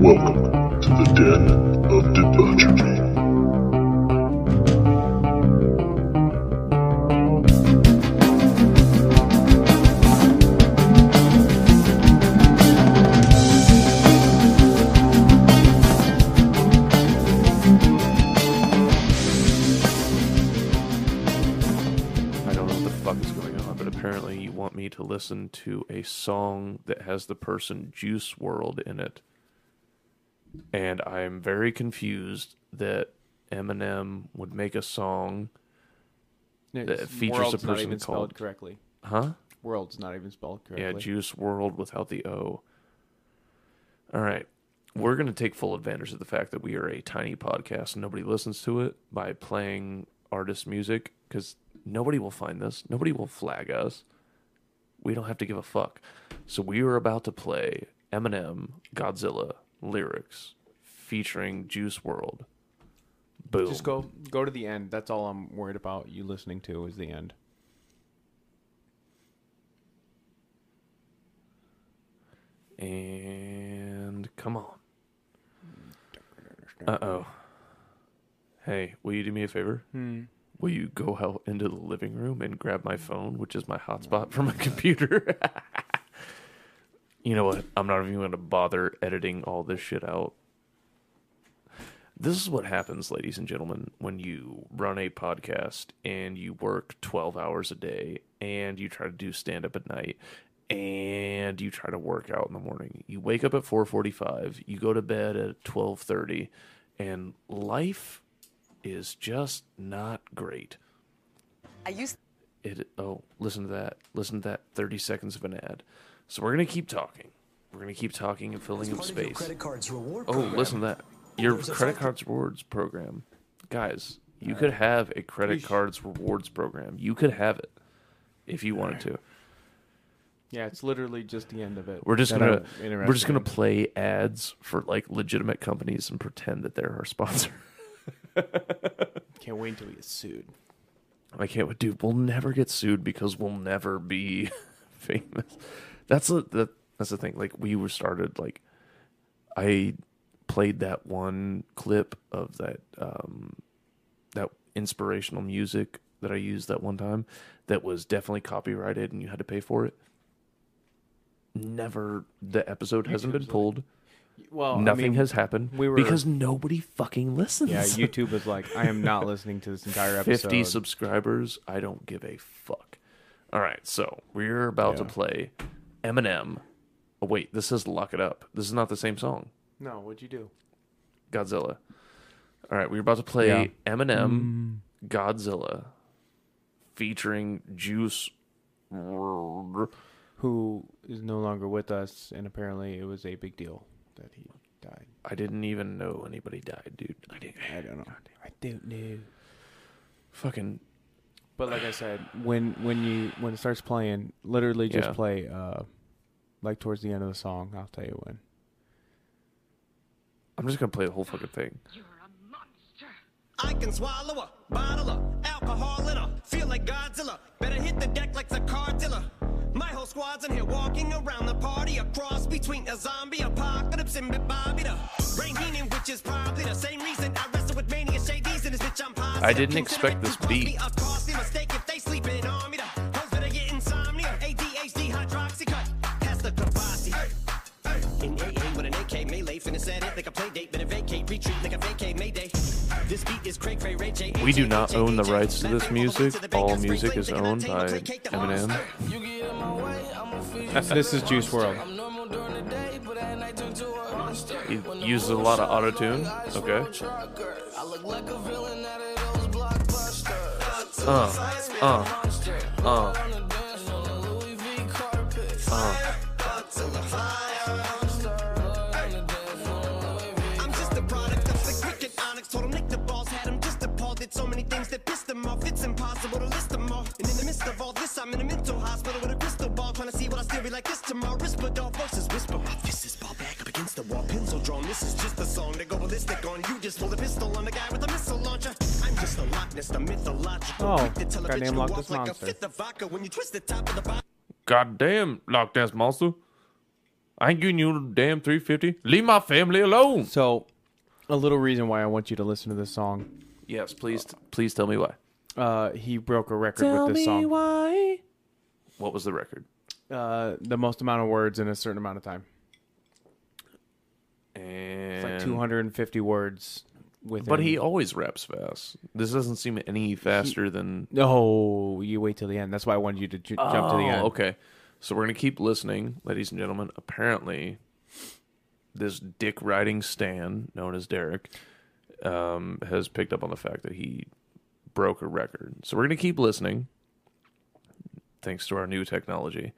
Welcome to the Den to listen to a song that has the person Juice World in it. And I'm very confused that Eminem would make a song, It's- features a World's not person even spelled correctly. huh? World's not even spelled correctly. Yeah, Juice World without the O. All right. We're going to take full advantage of the fact that we are a tiny podcast and nobody listens to it by playing artist music because nobody will find this. Nobody will flag us. We don't have to give a fuck. So we are about to play Eminem Godzilla lyrics featuring Juice World. Boom. Just go go to the end. That's all I'm worried about you listening to is the end. And come on. Uh oh. Hey, will you do me a favor? Hmm. Will you go out into the living room and grab my phone, which is my hotspot for my computer? you know what? I'm not even going to bother editing all this shit out. This is what happens, ladies and gentlemen, when you run a podcast and you work 12 hours a day and you try to do stand up at night and you try to work out in the morning. You wake up at 4:45, you go to bed at 12:30 and life is just not great. I used It oh, listen to that. Listen to that 30 seconds of an ad. So we're going to keep talking. We're going to keep talking and filling up Part of your space. credit card's reward Oh, program. listen to that. Your There's credit cards rewards program. Guys, you could have a credit cards rewards program. You could have it if you wanted to. Yeah, it's literally just the end of it. We're just that gonna we're just gonna play ads for like legitimate companies and pretend that they're our sponsor. Can't wait until we get sued. I can't wait, dude. We'll never get sued because we'll never be famous. That's a, that. That's the thing. Like we were started. Like I played that one clip of that um that inspirational music that I used that one time that was definitely copyrighted and you had to pay for it. Never the episode hasn't been pulled. Well, Nothing I mean, has happened we were- because nobody fucking listens. Yeah, YouTube was like, I am not listening to this entire episode. 50 subscribers. I don't give a fuck. All right, so we're about to Yeah. play Eminem. Oh, wait, this is Lock It Up. This is not the same song. No, what'd you do? Godzilla. All right, we're about to play Yeah. Eminem mm. Godzilla featuring Juice. Who is no longer with us, and apparently it was a big deal that he died. I didn't even know anybody died, dude. I didn't. I don't know. I don't know. Fucking. But like I said, when when you when it starts playing, literally just Yeah. play uh like towards the end of the song. I'll tell you when. I'm just gonna play the whole fucking thing. You're a monster. I can swallow a bottle of alcohol in a feel like Godzilla. Better hit the deck like the car dealer. My whole squad's in here walking around the party, a cross between a zombie apocalypse and Bobby the Rain Heenan, which is probably the same reason I wrestle with mania shades in this bitch. I'm positive. I didn't expect this to costly, beat. A costly mistake if they sleeping on me. The hoes better get insomnia. ADHD hydroxy cut. Pass the Kavasi. In AA with an AK melee, finna set it like a play date, We do not own the rights to this music. All music is owned by Eminem. This is Juice World. He uses a lot of auto tune. Okay. Uh, uh, uh, uh. Ballistic on. You just pulled a pistol on the guy with a missile launcher. I'm just a Loch Ness, the mythological. Oh, creep that tell a goddamn Loch walk Ness like monster. a vodka when you twist the top of the bottle. Goddamn, Loch Ness monster. I ain't giving you a damn 350. Leave my family alone. So, a little reason why I want you to listen to this song. Yes, please, please tell me why. Uh, he broke a record with this song. why. What was the record? Uh, the most amount of words in a certain amount of time. And It's like 250 words. With But he always raps fast. This doesn't seem any faster than. No, you wait till the end. That's why I wanted you to ju- jump to the Oh, end. Okay, so we're gonna keep listening, ladies and gentlemen. Apparently, this dick riding Stan, known as Derek, um, has picked up on the fact that he broke a record. So we're gonna keep listening, thanks to our new technology,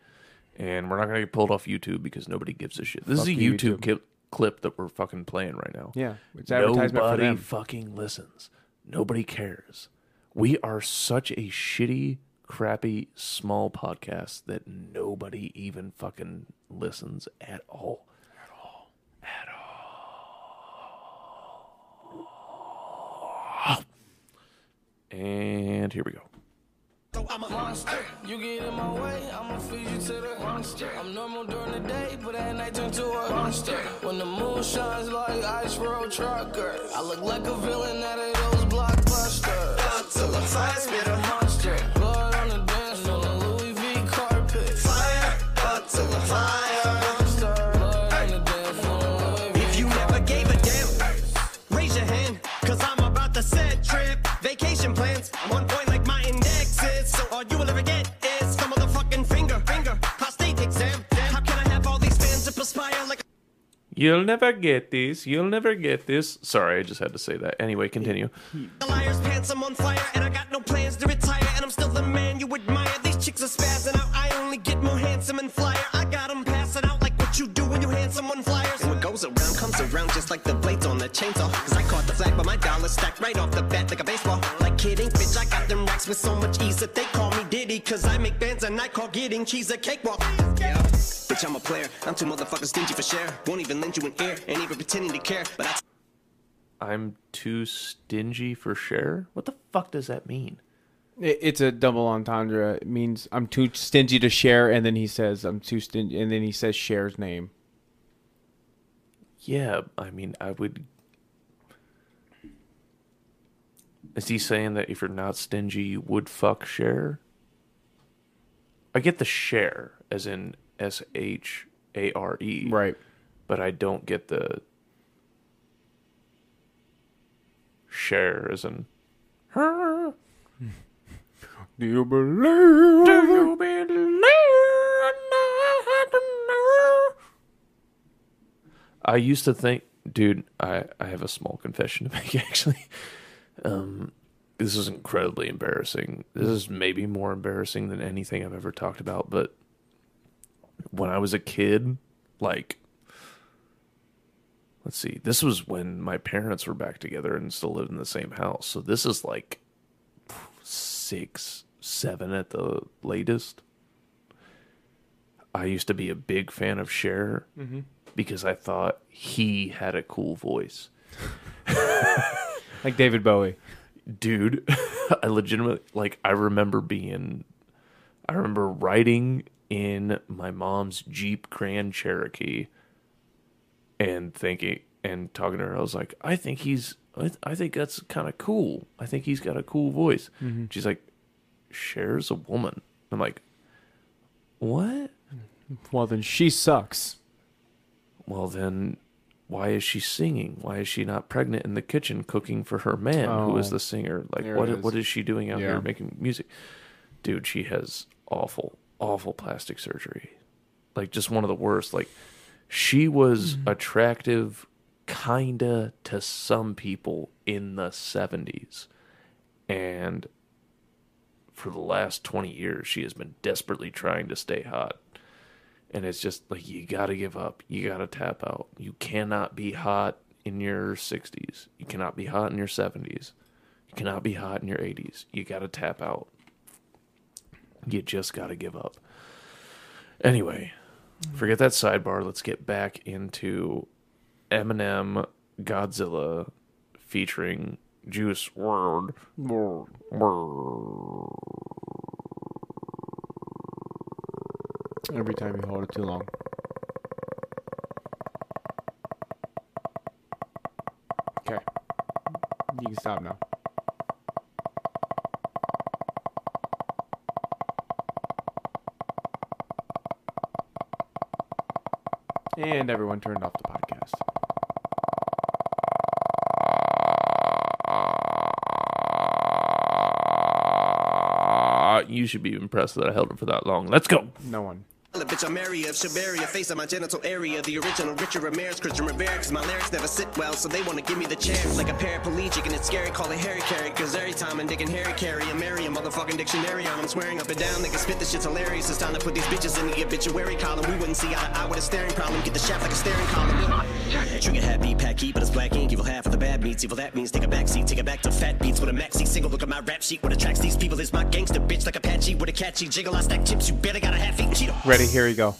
and we're not gonna get pulled off YouTube because nobody gives a shit. This Fuck is a YouTube, YouTube. Clip, clip that we're fucking playing right now. Yeah, it's advertisement for Nobody them. fucking listens. Nobody cares. We are such a shitty, crappy, small podcast that nobody even fucking listens at all. At all. At all. And here we go. I'm a monster. You get in my way, I'ma feed you to the monster. I'm normal during the day, but at night turn to a monster. When the moon shines like ice road trucker, I look like a villain out of You'll never get this. You'll never get this. Sorry, I just had to say that. Anyway, continue. a liar's pants? I'm on fire, and I got no plans to retire. And I'm still the man you admire. These chicks are spazzing out. I only get more handsome and flyer. I got 'em passing out like what you do when you hand someone flyers. And what goes around comes around just like the blades on the chainsaw. Cause I caught the flag, but my dollar stacked right off the bat like a baseball. Like kidding, bitch, I got them racks with so much ease that they call me Diddy. Cause I make bands and I call getting cheese a cakewalk. Yeah. Bitch, I'm a player. I'm too motherfucking stingy for share. Won't even lend you an ear, ain't even pretending to care. But I I'm too stingy for share? What the fuck does that mean? It's a double entendre. It means I'm too stingy to share, and then he says I'm too stingy, and then he says share's name. Yeah, I mean, I would. Is he saying that if you're not stingy, you would fuck share? I get the share, as in S H A R E. Right. But I don't get the share, as in. Do you believe? Do you believe I used to think, dude, I, I have a small confession to make actually. Um, this is incredibly embarrassing. This is maybe more embarrassing than anything I've ever talked about, but when I was a kid, like, let's see, this was when my parents were back together and still lived in the same house. So this is like six, seven at the latest. I used to be a big fan of Cher mm-hmm. because I thought he had a cool voice. Like David Bowie. Dude, I legitimately, like, I remember being, I remember riding in my mom's Jeep Grand Cherokee and thinking, and talking to her. I was like, I think he's, I, th- I think that's kind of cool. I think he's got a cool voice. Mm-hmm. She's like, "Shares a woman. I'm like, what? Well, then she sucks. well then why is she singing? Why is she not pregnant in the kitchen cooking for her man who is Oh, the singer? Like what is. what is. she doing out Yeah. here making music? Dude she has awful awful plastic surgery. Like just one of the worst. Like she was Mm-hmm. attractive kinda to some people in the 70s and for the last 20 years she has been desperately trying to stay hot and it's just like you got to give up. You got to tap out. You cannot be hot in your 60s. You cannot be hot in your 70s. You cannot be hot in your 80s. You got to tap out. You just got to give up. Anyway, forget that sidebar. Let's get back into Eminem Godzilla featuring Juice WRLD every time you hold it too long. Okay. You can stop now. And everyone turned off the podcast. You should be impressed that I held it for that long. Let's go. No one. Bitch, I'm area of Shabaria, face of my genital area. The original Richard Ramirez, Christian Rivera, cause my lyrics never sit well, so they wanna give me the chair. Like a paraplegic, and it's scary, call it Harry Carry, cause every time I'm digging Harry Carry, I'm marry a motherfucking dictionary on. I'm swearing up and down, niggas spit this shit's hilarious. It's time to put these bitches in the obituary column. We wouldn't see eye to eye with a staring problem, get the shaft like a staring column. Trigger happy, pack heat, but it's black ink. Evil half of the bad meats. Evil that means take a back seat, take it back to fat beats with a maxi single. Look at my rap sheet. What attracts these people is my gangster bitch like Apache with a catchy jiggle. I stack chips, you better got a half eat Cheeto. Ready? Here we go.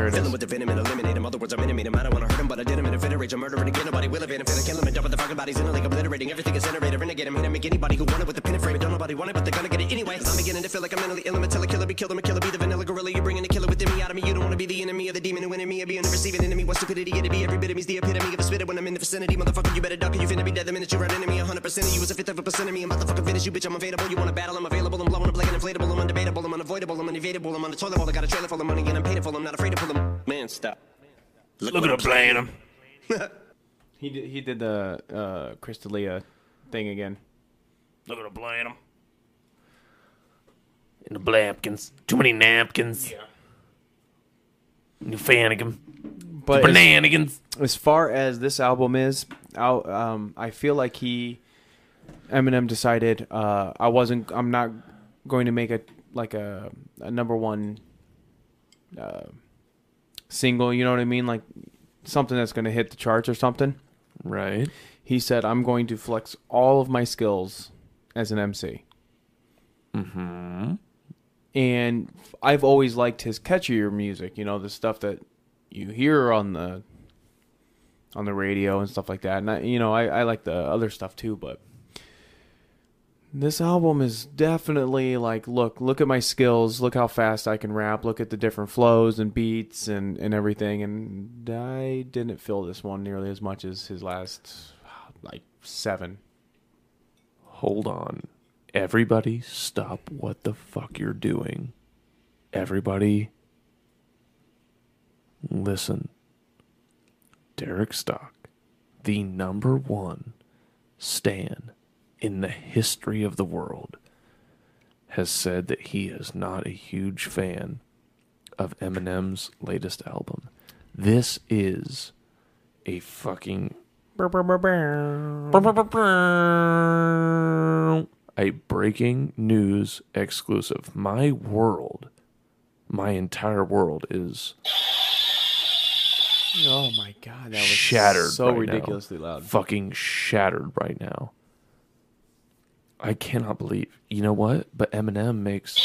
There it Fill is. with the venom and eliminate him. Other words, I'm intimate him. I don't wanna hurt him, but I did him in a fit of rage. I'm murdering again. Nobody will evade him. Finna kill him and dump the fucking bodies in a lake, obliterating everything is generated. Renegade him, hit him, make anybody who wanted with the pin and frame. Don't nobody want it, but they're gonna get it anyway. I'm beginning to feel like I'm mentally ill. I'm a killer, killer, be killed. I'm a killer, be the vanilla gorilla. You're bringing the killer within me out of me. You don't wanna be the enemy of the demon who in me. I be on the receiving enemy. What stupidity it'd be. Every bit of me's the epitome of a spitter when I'm in the vicinity. Motherfucker, you better duck or you finna be dead the minute you run into me. 100% of you is a fifth of a percent of me. I'm motherfucking finish you, bitch. I'm available. You wanna battle? I'm available. I'm blowing up like an inflatable. I'm undebatable. I'm unavoidable. I'm unevadable. I'm on the toilet bowl. I got a trailer full of money and I'm paid for. I'm not afraid to pull them. Man, stop. Look at him playing him. He did, he did the uh, Crystalia thing again. Look at him playing him. In the blampkins. Too many napkins. Yeah. New fanigum. But as, Bananigans. as far as this album is, I'll, um, I feel like he, Eminem decided uh, I wasn't. I'm not going to make a like a, a number one uh, single. You know what I mean? Like something that's going to hit the charts or something. Right. He said, "I'm going to flex all of my skills as an MC." Mm-hmm. and I've always liked his catchier music. You know, the stuff that you hear on the on the radio and stuff like that. And I, you know, I, I like the other stuff too. But this album is definitely like, look, look at my skills. Look how fast I can rap. Look at the different flows and beats and and everything. And I didn't feel this one nearly as much as his last like seven. Hold on. Everybody stop what the fuck you're doing. Everybody listen. Derek Stock, the number one stan in the history of the world, has said that he is not a huge fan of Eminem's latest album. This is a fucking a breaking news exclusive. My world, my entire world is Oh my god, that was shattered. so right now. ridiculously loud. Fucking shattered right now. I cannot believe. You know what? But Eminem makes.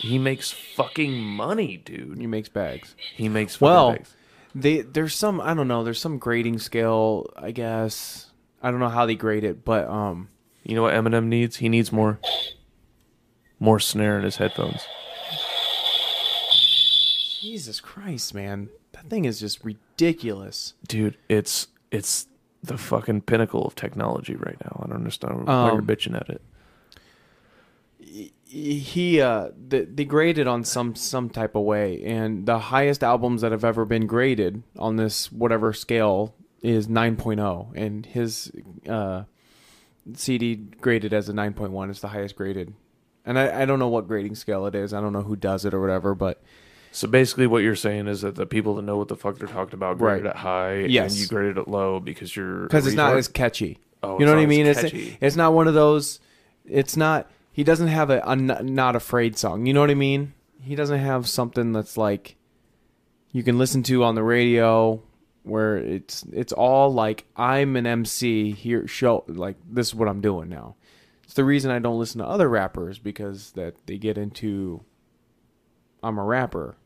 He makes fucking money, dude. He makes bags. He makes fucking Well, bags. they there's some I don't know. There's some grading scale, I guess. I don't know how they grade it, but um, You know what Eminem needs? He needs more, more snare in his headphones. Jesus Christ, man, that thing is just ridiculous. dude it's it's the fucking pinnacle of technology right now i don't understand why you're Um, bitching at it He uh, they, they graded on some some type of way, and the highest albums that have ever been graded on this whatever scale is 9.0, and his uh, CD graded as a 9.1 is the highest graded. And I, I don't know what grading scale it is. I don't know who does it or whatever, but so basically what you're saying is that the people that know what the fuck they're talking about grade Right. it high Yes. and you graded it low because you're a because it's not retard? as catchy. Oh, you know what I as mean? It's catchy. it's not one of those. It's not. He doesn't have a, a n- not afraid song. You know what I mean? He doesn't have something that's like you can listen to on the radio where it's it's all like I'm an MC here show like this is what I'm doing now. It's the reason I don't listen to other rappers because that they get into I'm a rapper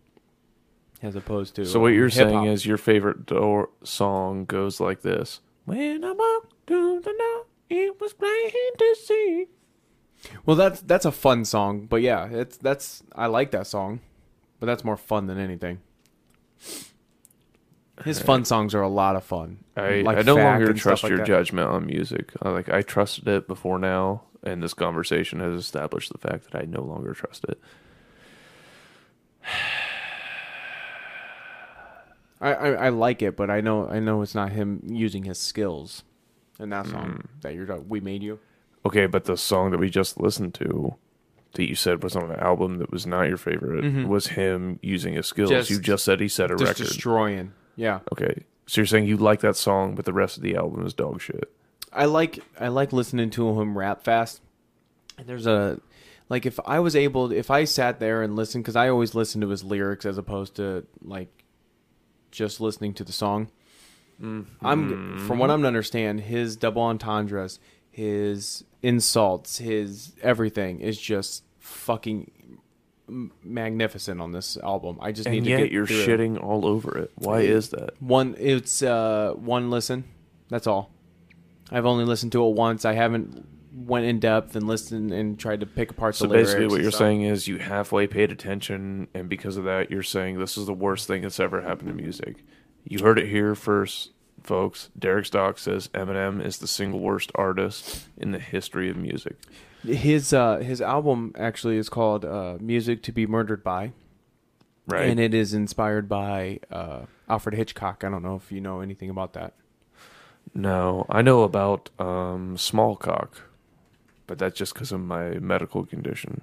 as opposed to so what um, you're hip-hop. saying is your favorite door song goes like this when i walked through the night it was plain to see Well, that's that's a fun song, but yeah, it's that's I like that song, but that's more fun than anything. His fun songs are a lot of fun. I, Like I no longer trust like your that. judgment on music. I, like I trusted it before now, and this conversation has established the fact that I no longer trust it. I, I, I like it, but I know I know it's not him using his skills in that song Mm. that you're we made you. Okay, but the song that we just listened to, that you said was on an album that was not your favorite, was him using his skills. Mm-hmm. Just- you just said he set a Just record. destroying. Yeah, okay, so you're saying you like that song, but the rest of the album is dog shit. I like I like listening to him rap fast. And there's a like if I was able if I sat there and listened because I always listen to his lyrics as opposed to like just listening to the song. I'm from what I'm to understand, his double entendres, his insults, his everything is just fucking magnificent on this album. I just need And to yet get you're through it. shitting all over it. Why is that? One, it's uh, one listen. That's all. I've only listened to it once. I haven't went in depth and listened and tried to pick apart So the lyrics. basically, what you're stuff. saying is you halfway paid attention, and because of that, you're saying this is the worst thing that's ever happened to music. You heard it here first, folks. Derek Stock says Eminem is the single worst artist in the history of music. his uh, his album actually is called uh, "Music to Be Murdered By," Right? and it is inspired by uh, Alfred Hitchcock. I don't know if you know anything about that. no, I know about um, small cock, but that's just because of my medical condition.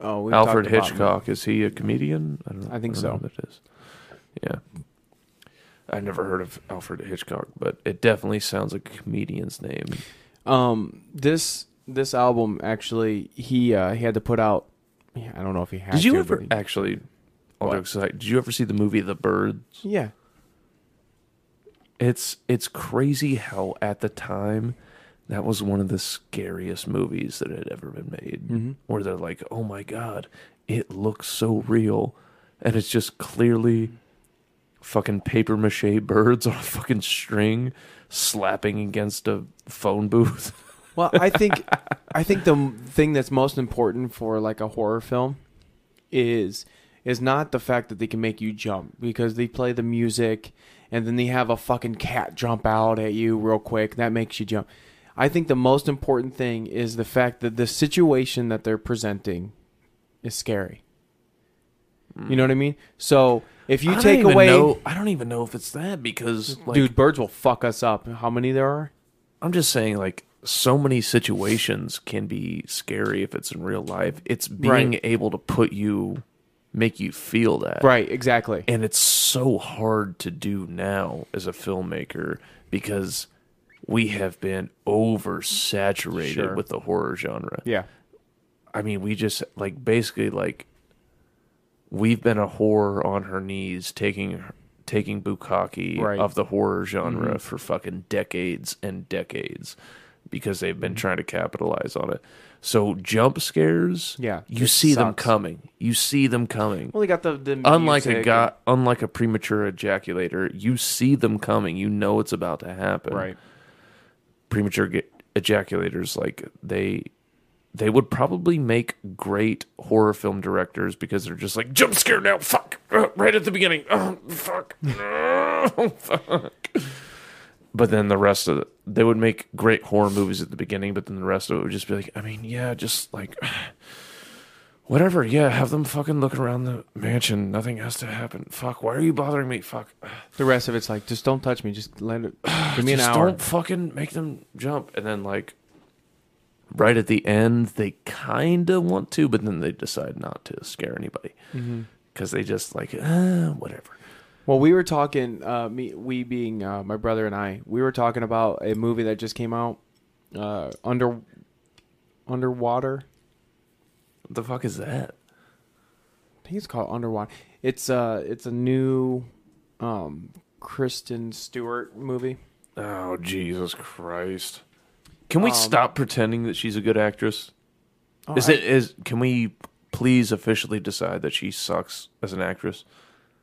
Oh, Alfred talked about him. Hitchcock is he a comedian? I don't. I think don't know so. that is. Yeah. I've never heard of Alfred Hitchcock, but it definitely sounds like a comedian's name. Um, this this album actually he uh, he had to put out. I don't know if he had. Did you to, ever he- actually? All jokes aside, did you ever see the movie The Birds? Yeah. It's it's crazy how at the time that was one of the scariest movies that had ever been made. Mm-hmm. Where they're like, "Oh my god, it looks so real," and it's just clearly fucking paper mache birds on a fucking string slapping against a phone booth. Well, I think I think the thing that's most important for like a horror film is is not the fact that they can make you jump because they play the music and then they have a fucking cat jump out at you real quick that makes you jump. I think the most important thing is the fact that the situation that they're presenting is scary. You know what I mean? So if you take away, know- I don't even know if it's that because, like, dude, birds will fuck us up. How many there are? I'm just saying, like, so many situations can be scary if it's in real life. It's being Right. able to put you, make you feel that. Right, exactly. And it's so hard to do now as a filmmaker because we have been oversaturated Sure. with the horror genre. Yeah. I mean, we just, like, basically, like, we've been a horror on her knees taking taking bukkake Right. Mm-hmm. of the horror genre for fucking decades and decades because they've Mm-hmm. been trying to capitalize on it. So jump scares, Yeah, you see them coming. You see them coming. Well, they got the, the unlike a guy, unlike a premature ejaculator, you see them coming. You know it's about to happen. right. Premature ejaculators, like they, they would probably make great horror film directors because they're just like jump scare now, fuck, uh, right at the beginning, oh fuck, oh fuck. But then the rest of it, they would make great horror movies at the beginning, but then the rest of it would just be like, I mean, yeah, just like whatever, yeah, have them fucking look around the mansion. Nothing has to happen. Fuck, why are you bothering me? Fuck, The rest of it's like, just don't touch me. Just let it. Give me an hour. just hour. don't fucking make them jump. And then like right at the end, they kind of want to, but then they decide not to scare anybody Mm-hmm. because they just like uh, whatever. Well, we were talking. Uh, me, we being uh, my brother and I, we were talking about a movie that just came out. Uh, under, underwater. What the fuck is that? I think it's called Underwater. It's uh, it's a new, um, Kristen Stewart movie. Oh Jesus Christ! Can we Um, stop pretending that she's a good actress? Oh, is I- it is? Can we please officially decide that she sucks as an actress?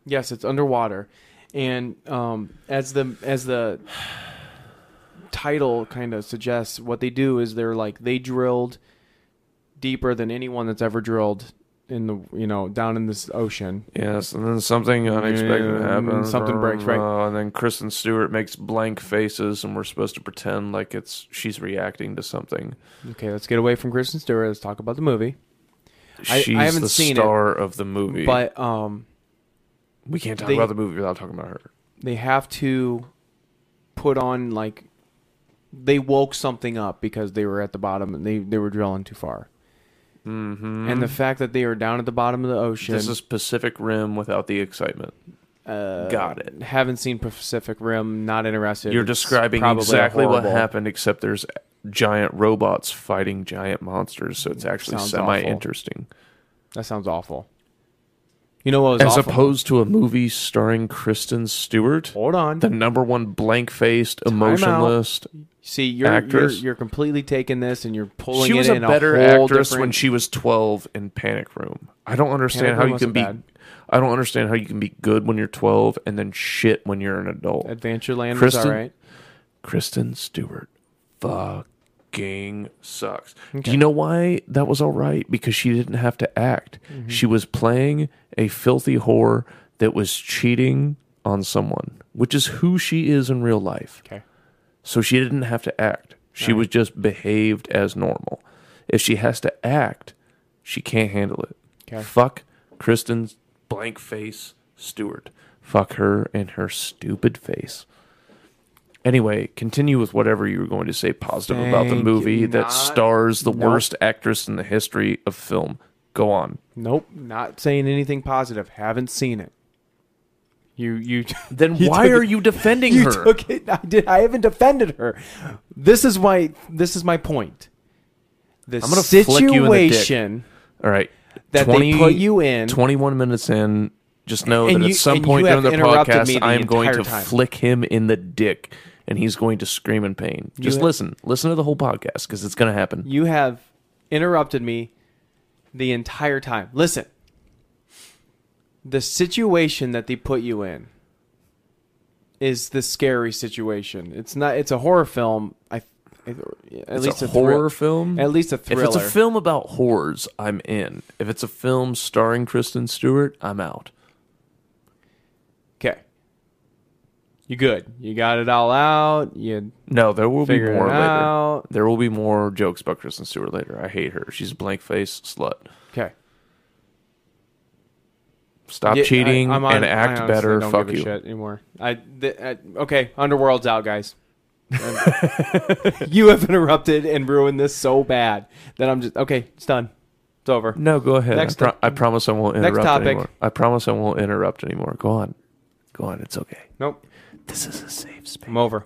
Yes, it's underwater, and um, as the as the title kind of suggests, what they do is they're like they drilled deeper than anyone that's ever drilled in the you know down in this ocean. Yes, and then something unexpected Yeah, happens. something breaks, right. Uh, and then Kristen Stewart makes blank faces, and we're supposed to pretend like it's she's reacting to something. Okay, let's get away from Kristen Stewart. Let's talk about the movie. I- I She's haven't the seen it, star of the movie. But um, we can't talk they- about the movie without talking about her. they have to put on like they woke something up because they were at the bottom and they they were drilling too far. Mm-hmm. And the fact that they are down at the bottom of the ocean. This is Pacific Rim without the excitement. uh, Got it. Haven't seen Pacific Rim. Not interested. You're describing exactly what happened, except there's giant robots fighting giant monsters, so it's actually Sounds semi awful. interesting. That sounds awful. You know what was As awful? opposed to a movie starring Kristen Stewart, Hold on. the number one blank faced, emotionless. See, you're, you're you're completely taking this and you're pulling She was it a in better a actress different- when she was 12 in Panic Room. I don't understand Panic how Room you can be. bad. I don't understand how you can be good when you're 12 and then shit when you're an adult. Adventureland was Kristen- all right. Kristen Stewart fucking sucks. Do you know why that was all right? Because she didn't have to act. Mm-hmm. She was playing a filthy whore that was cheating on someone, which is who she is in real life. Okay. So she didn't have to act. She was just behaved as normal. If she has to act, she can't handle it. Okay. Fuck Kristen's blank face Stewart. Fuck her and her stupid face. Anyway, continue with whatever you were going to say positive about the movie that Not- stars the Nope. worst actress in the history of film. Go on. Nope. Not saying anything positive. Haven't seen it. You you. Then you why are it- you defending You her? took it. I did. I haven't defended her. This is my. This is my point. The I'm gonna flick you in the dick. situation All right. that they put you in. 21 minutes in, just know And that you- at some point during the podcast, the I am going to time. flick him in the dick and he's going to scream in pain. Just ha- listen. Listen to the whole podcast because it's going to happen. You have interrupted me the entire time. Listen. The situation that they put you in is the scary situation. It's not. It's a horror film. I. At it's least a, a, horror film. At least a thriller. If it's a film about whores, I'm in. If it's a film starring Kristen Stewart, I'm out. Okay. You good? You got it all out. You No, there will be more later. out. There will be more jokes about Kristen Stewart later. I hate her. She's a blank face slut. okay? Stop Yeah, cheating I- I'm on- and I act better. Don't Fuck give a you. shit anymore. I, th- uh, okay. Underworld's out, guys. you have interrupted and ruined this so bad that I'm just okay. It's done. It's over. No, go ahead. Next I, pro- I promise I won't interrupt Next topic. anymore. I promise I won't interrupt anymore. Go on. Go on. It's okay. Nope. This is a safe space. I'm over.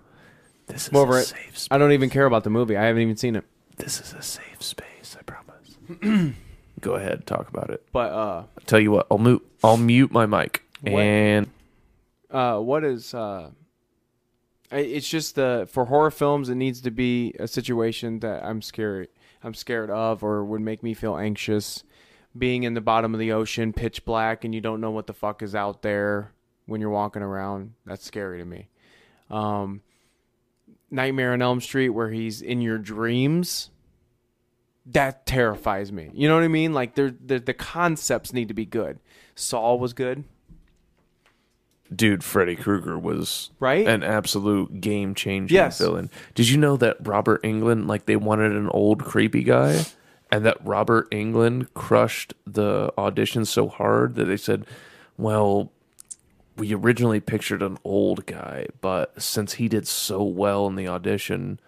This is I'm over a it. safe space. I don't even care about the movie. I haven't even seen it. This is a safe space. I promise. go ahead. Talk about it. But uh, I'll tell you what. I'll mute. I'll mute my mic. What? And uh, what is uh? It's just the for horror films, it needs to be a situation that I'm scared. I'm scared of, or would make me feel anxious. Being in the bottom of the ocean, pitch black, and you don't know what the fuck is out there when you're walking around. That's scary to me. Um, Nightmare on Elm Street, where he's in your dreams. That terrifies me. You know what I mean? Like, there, the the concepts need to be good. Saul was good. dude, Freddy Krueger was Right? an absolute game changing Yes. villain. Did you know that Robert England, like they wanted an old creepy guy, and that Robert England crushed the audition so hard that they said, "Well, we originally pictured an old guy, but since he did so well in the audition,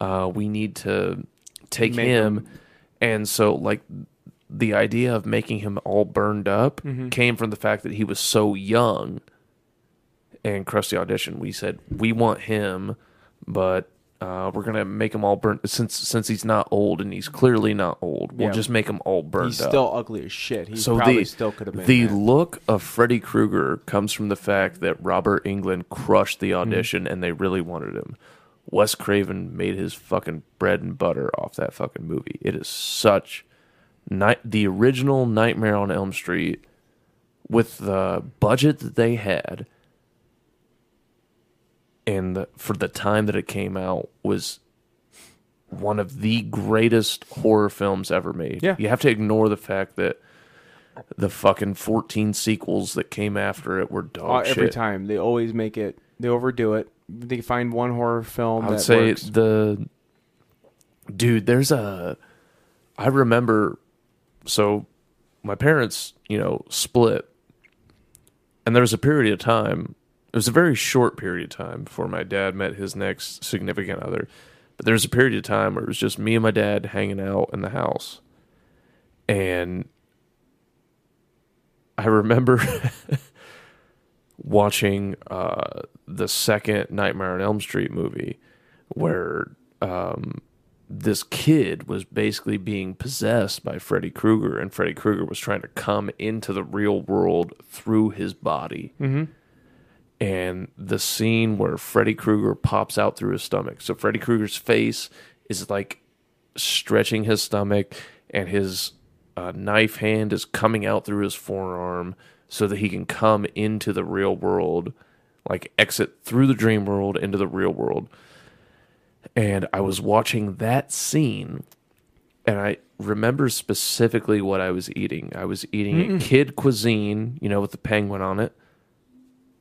uh, we need to take Make him." And so, like, the idea of making him all burned up Mm-hmm. came from the fact that he was so young and crushed the audition. We said we want him, but uh, we're gonna make him all burnt since since he's not old and he's clearly not old. We'll Yeah. just make him all burned He's up. still ugly as shit. He so probably the still could have been. the that. look of Freddy Krueger comes from the fact that Robert England crushed Mm-hmm. the audition and they really wanted him. Wes Craven made his fucking bread and butter off that fucking movie. It is such night the original Nightmare on Elm Street with the budget that they had and the, for the time that it came out was one of the greatest horror films ever made. Yeah. You have to ignore the fact that the fucking 14 sequels that came after it were dog Uh, every shit. time they always make it. They overdo it. They find one horror film I would say works. the dude. There's a. I remember. So, my parents, you know, split, and there was a period of time. It was a very short period of time before my dad met his next significant other. But there was a period of time where it was just me and my dad hanging out in the house, and I remember watching uh, the second Nightmare on Elm Street movie, where um, this kid was basically being possessed by Freddy Krueger, and Freddy Krueger was trying to come into the real world through his body. Mm-hmm. And the scene where Freddy Krueger pops out through his stomach. So Freddy Krueger's face is like stretching his stomach, and his uh, knife hand is coming out through his forearm so that he can come into the real world, like exit through the dream world into the real world. And I was watching that scene, and I remember specifically what I was eating. I was eating a kid cuisine, you know, with the penguin on it.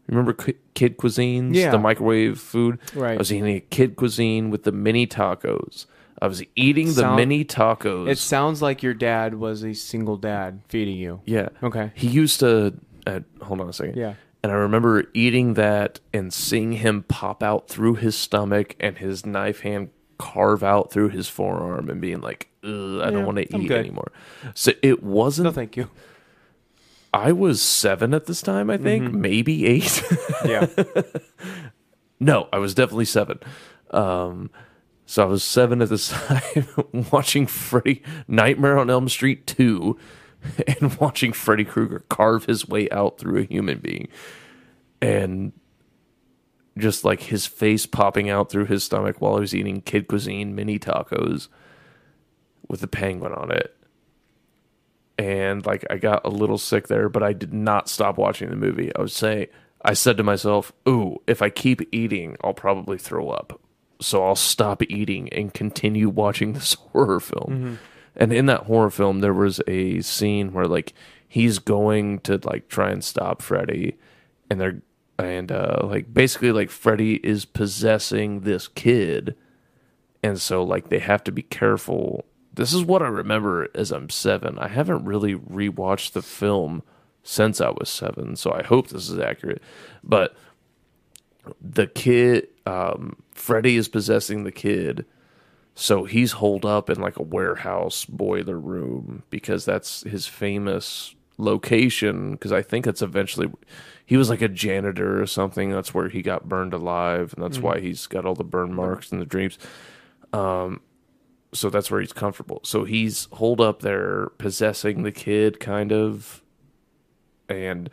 Remember kid cuisines, Yeah. the microwave food? Right. I was eating a kid cuisine with the mini tacos. I was eating the Sound- mini tacos. It sounds like your dad was a single dad feeding you. Yeah. Okay. He used to. Uh, hold on a second. Yeah. And I remember eating that and seeing him pop out through his stomach and his knife hand carve out through his forearm and being like, Ugh, I don't Yeah, want to I'm eat good. anymore. So it wasn't. No, thank you. I was seven at this time, I think, Mm-hmm. maybe eight. Yeah. no, I was definitely seven. Um, so I was seven at this time, watching Freddy Nightmare on Elm Street two, and watching Freddy Krueger carve his way out through a human being, and just like his face popping out through his stomach while I was eating kid cuisine mini tacos with the penguin on it. And like I got a little sick there, but I did not stop watching the movie. I was saying I said to myself, "Ooh, if I keep eating, I'll probably throw up." So I'll stop eating and continue watching this horror film. And in that horror film there was a scene where like he's going to like try and stop Freddy and they're and uh like basically like Freddy is possessing this kid and so like they have to be careful. This is what I remember as I'm seven. I haven't really rewatched the film since I was seven, so I hope this is accurate. But the kid, um, Freddy is possessing the kid, so he's holed up in like a warehouse boiler room because that's his famous location. Because I think it's eventually he was like a janitor or something. That's where he got burned alive, and that's why he's got all the burn marks and the dreams Um, so that's where he's comfortable. So he's holed up there possessing the kid kind of and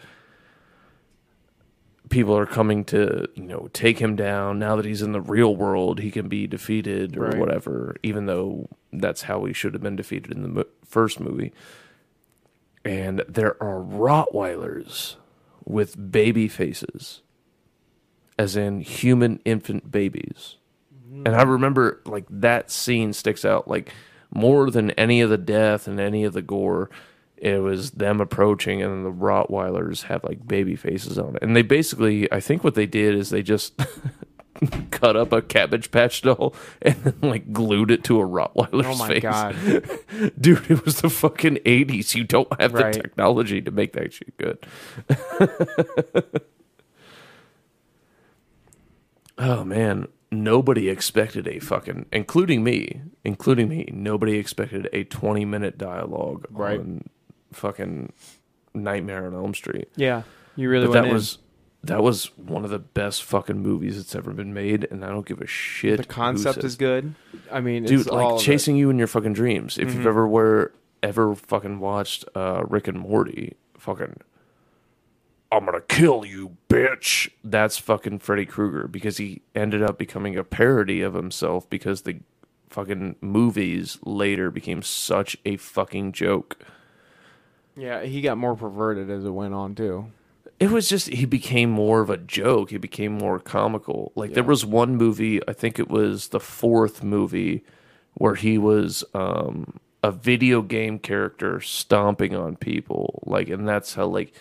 people are coming to, you know, take him down. Now that he's in the real world, he can be defeated or Right. whatever, even though that's how he should have been defeated in the mo- first movie. And there are Rottweilers with baby faces, as in human infant babies. Mm-hmm. And I remember like that scene sticks out like more than any of the death and any of the gore. It was them approaching, and the Rottweilers have like baby faces on it. And they basically, I think what they did is they just cut up a Cabbage Patch doll and then like glued it to a Rottweiler's Oh my face. god. Dude, it was the fucking 80s. You don't have Right. the technology to make that shit good. oh man, nobody expected a fucking including me, including me, nobody expected a 20 minute dialogue Right. on fucking Nightmare on Elm Street. Yeah. You really But went that in. was that was one of the best fucking movies that's ever been made and I don't give a shit. the concept is good. I mean, dude it's like of. Mm-hmm. chasing you in your fucking dreams if you've ever were ever fucking watched uh rick and morty fucking i'm gonna kill you bitch that's fucking freddy krueger because he ended up becoming a parody of himself because the fucking movies later became such a fucking joke Yeah, he got more perverted as it went on too. it was just he became more of a joke. He became more comical. Like there was one movie i think it was the fourth movie where he was um a video game character stomping on people. Like and that's how like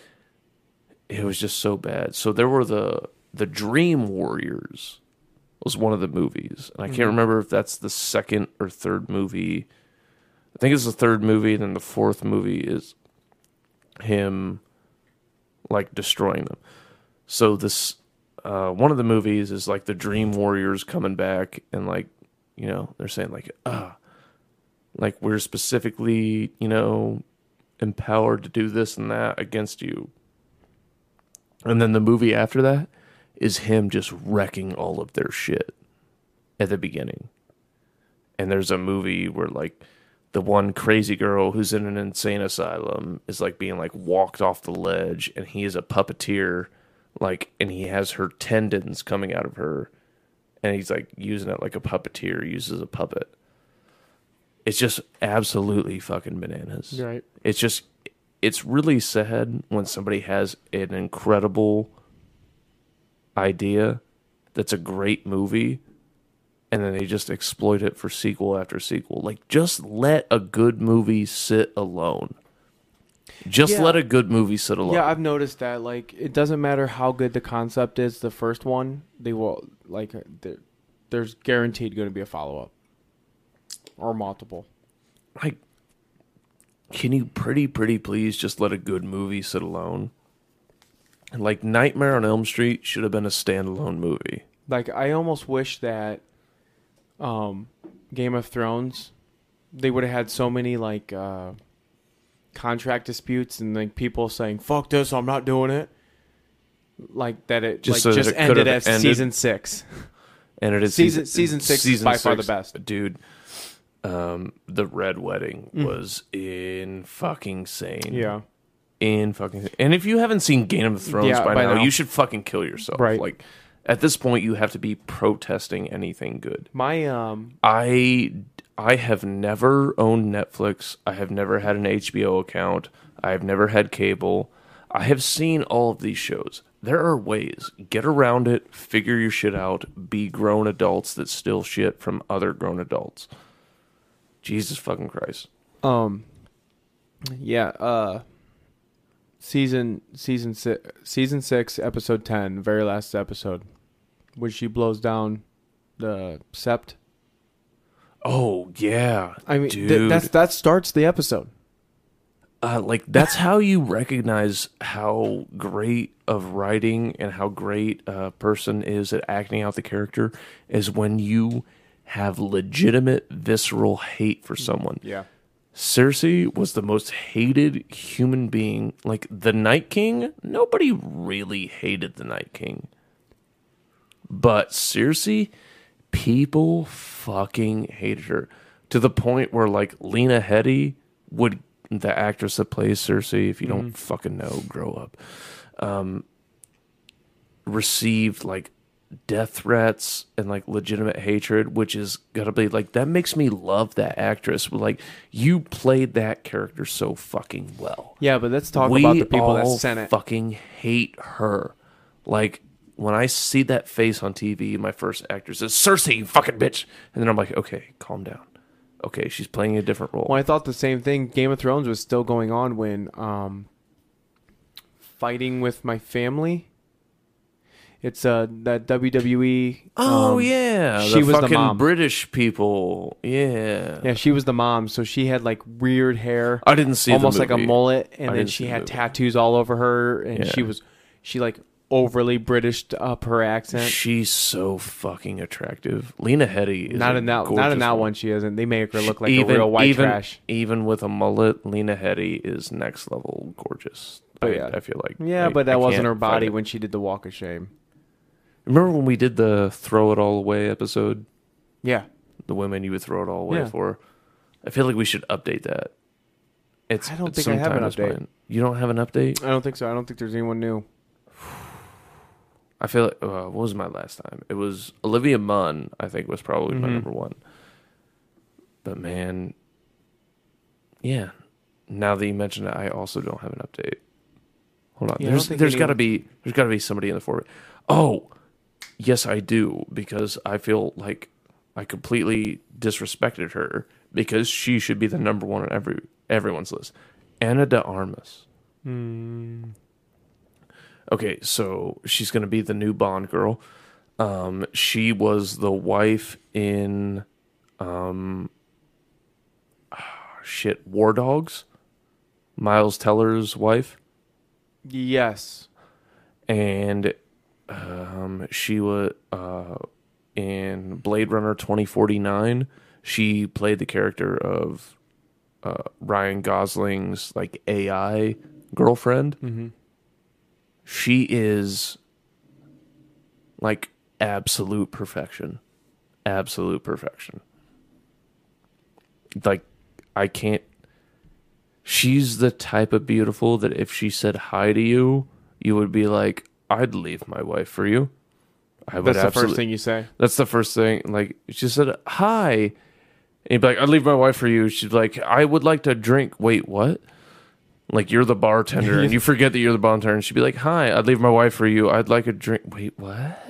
it was just so bad. So there were the the dream warriors was one of the movies. And i can't remember if that's the second or third movie. I think it's the third movie and then the fourth movie is him like destroying them. So this uh one of the movies is like the dream warriors coming back and like you know they're saying like ah like we're specifically you know empowered to do this and that against you. And then the movie after that is him just wrecking all of their shit at the beginning. And there's a movie where like the one crazy girl who's in an insane asylum is like being like walked off the ledge and he is a puppeteer like and he has her tendons coming out of her and he's like using it like a puppeteer uses a puppet it's just absolutely fucking bananas Right. it's just it's really sad when somebody has an incredible idea that's a great movie and then they just exploit it for sequel after sequel like just let a good movie sit alone just Yeah. let a good movie sit alone Yeah, I've noticed that. Like, it doesn't matter how good the concept is. The first one, they will like. There's guaranteed going to be a follow up, or multiple. like can you pretty pretty please just let a good movie sit alone and like nightmare on elm street should have been a standalone movie Like, I almost wish that, um, Game of Thrones, they would have had so many like uh, contract disputes and like people saying "fuck this, I'm not doing it." Like that, it Just like so just it ended at ended. season six. and it is Season- season six is by far the best. dude um the red wedding was in fucking sane Mm. Yeah. in fucking and if you haven't seen game of thrones Yeah, by, by now, now. you should fucking kill yourself Right. like at this point you have to be protesting anything good My um I I have never owned Netflix. I have never had an HBO account. I have never had cable. I have seen all of these shows. There are ways. Get around it, figure your shit out, be grown adults that steal shit from other grown adults. Jesus fucking Christ. um yeah, uh season season six season 6 episode 10, very last episode when she blows down the sept. Oh yeah. I mean th- that's that starts the episode. uh, like that's how you recognize how great of writing and how great a person is at acting out the character is when you have legitimate visceral hate for someone. Yeah. Cersei was the most hated human being. Like the Night King, nobody really hated the Night King. But Cersei, people fucking hated her to the point where like Lena Headey would the actress that plays Cersei, if you don't fucking know, grow up. Um received like death threats and like legitimate hatred, which is gotta be like that makes me love that actress. Like you played that character so fucking well. Yeah, but let's talk we about the people that sent it. fucking hate her. Like when I see that face on TV, my first actor says Cersei, you fucking bitch, and then I'm like, okay, calm down. Okay, she's playing a different role. Well, I thought the same thing. Game of Thrones was still going on when um, fighting with my family. It's uh that WWE. oh um, yeah, she the was the fucking mom. British people. Yeah, Yeah, she was the mom, so she had like weird hair, I didn't see almost like a mullet, and I then she had tattoos all over her, and she was she like overly British uh, up her accent. She's so fucking attractive. Lena Headey is Not in that, not in that one. She isn't. They make her look like even, a real white even, trash. Even with a mullet, Lena Headey is next level gorgeous. I, But yeah. I feel like. Yeah, I- but I that wasn't her body when she did the Walk of Shame. Remember when we did the throw it all away episode? Yeah, The women you would throw it all away Yeah. for. I feel like we should update that. It's I don't think I have an update. You don't have an update? I don't think so. I don't think there's anyone new. I feel like uh, what was my last time? It was Olivia Munn. I think was probably my Mhm. number one. But man, yeah. Now that you mention it, I also don't have an update. Hold on. Yeah, I don't there's think there's got to anyone- be there's got to be somebody in the forward. Oh, yes, I do because I feel like I completely disrespected her because she should be the number one on every everyone's list. Ana de Armas. Okay, so she's going to be the new Bond girl. Um, she was the wife in, um, ah, shit, War Dogs. Miles Teller's wife, Yes. and um, she was uh, in Blade Runner twenty forty nine. She played the character of uh, Ryan Gosling's like AI girlfriend. Mm-hmm. She is like absolute perfection, absolute perfection. Like I can't. She's the type of beautiful that if she said hi to you, you would be like, "I'd leave my wife for you." I would That's the first thing you say. that's the first thing. Like she said, "Hi," and you'd be like, "I'd leave my wife for you." She'd be like, "I would like to drink." Wait, what? Like you're the bartender, and you forget that you're the bartender. And she'd be like, "Hi, I'd leave my wife for you. I'd like a drink." Wait, what?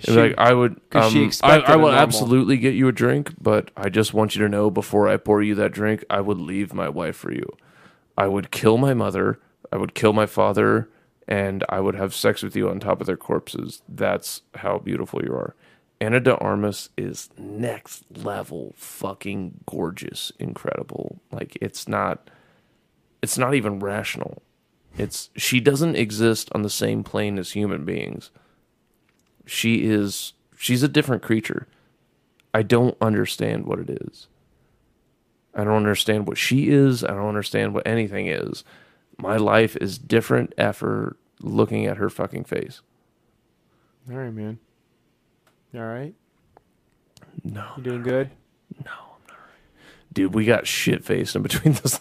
She- like I would, 'cause she um, I, I will absolutely get you a drink, but I just want you to know before I pour you that drink, I would leave my wife for you. I would kill my mother. I would kill my father, and I would have sex with you on top of their corpses. That's how beautiful you are. Ana de Armas is next level fucking gorgeous, incredible. Like it's not it's not even rational. It's she doesn't exist on the same plane as human beings. She is she's a different creature. I don't understand what it is. I don't understand what she is. I don't understand what anything is. My life is different after looking at her fucking face. All right, man. You all right? No. You doing good? Dude, we got shit faced in between this.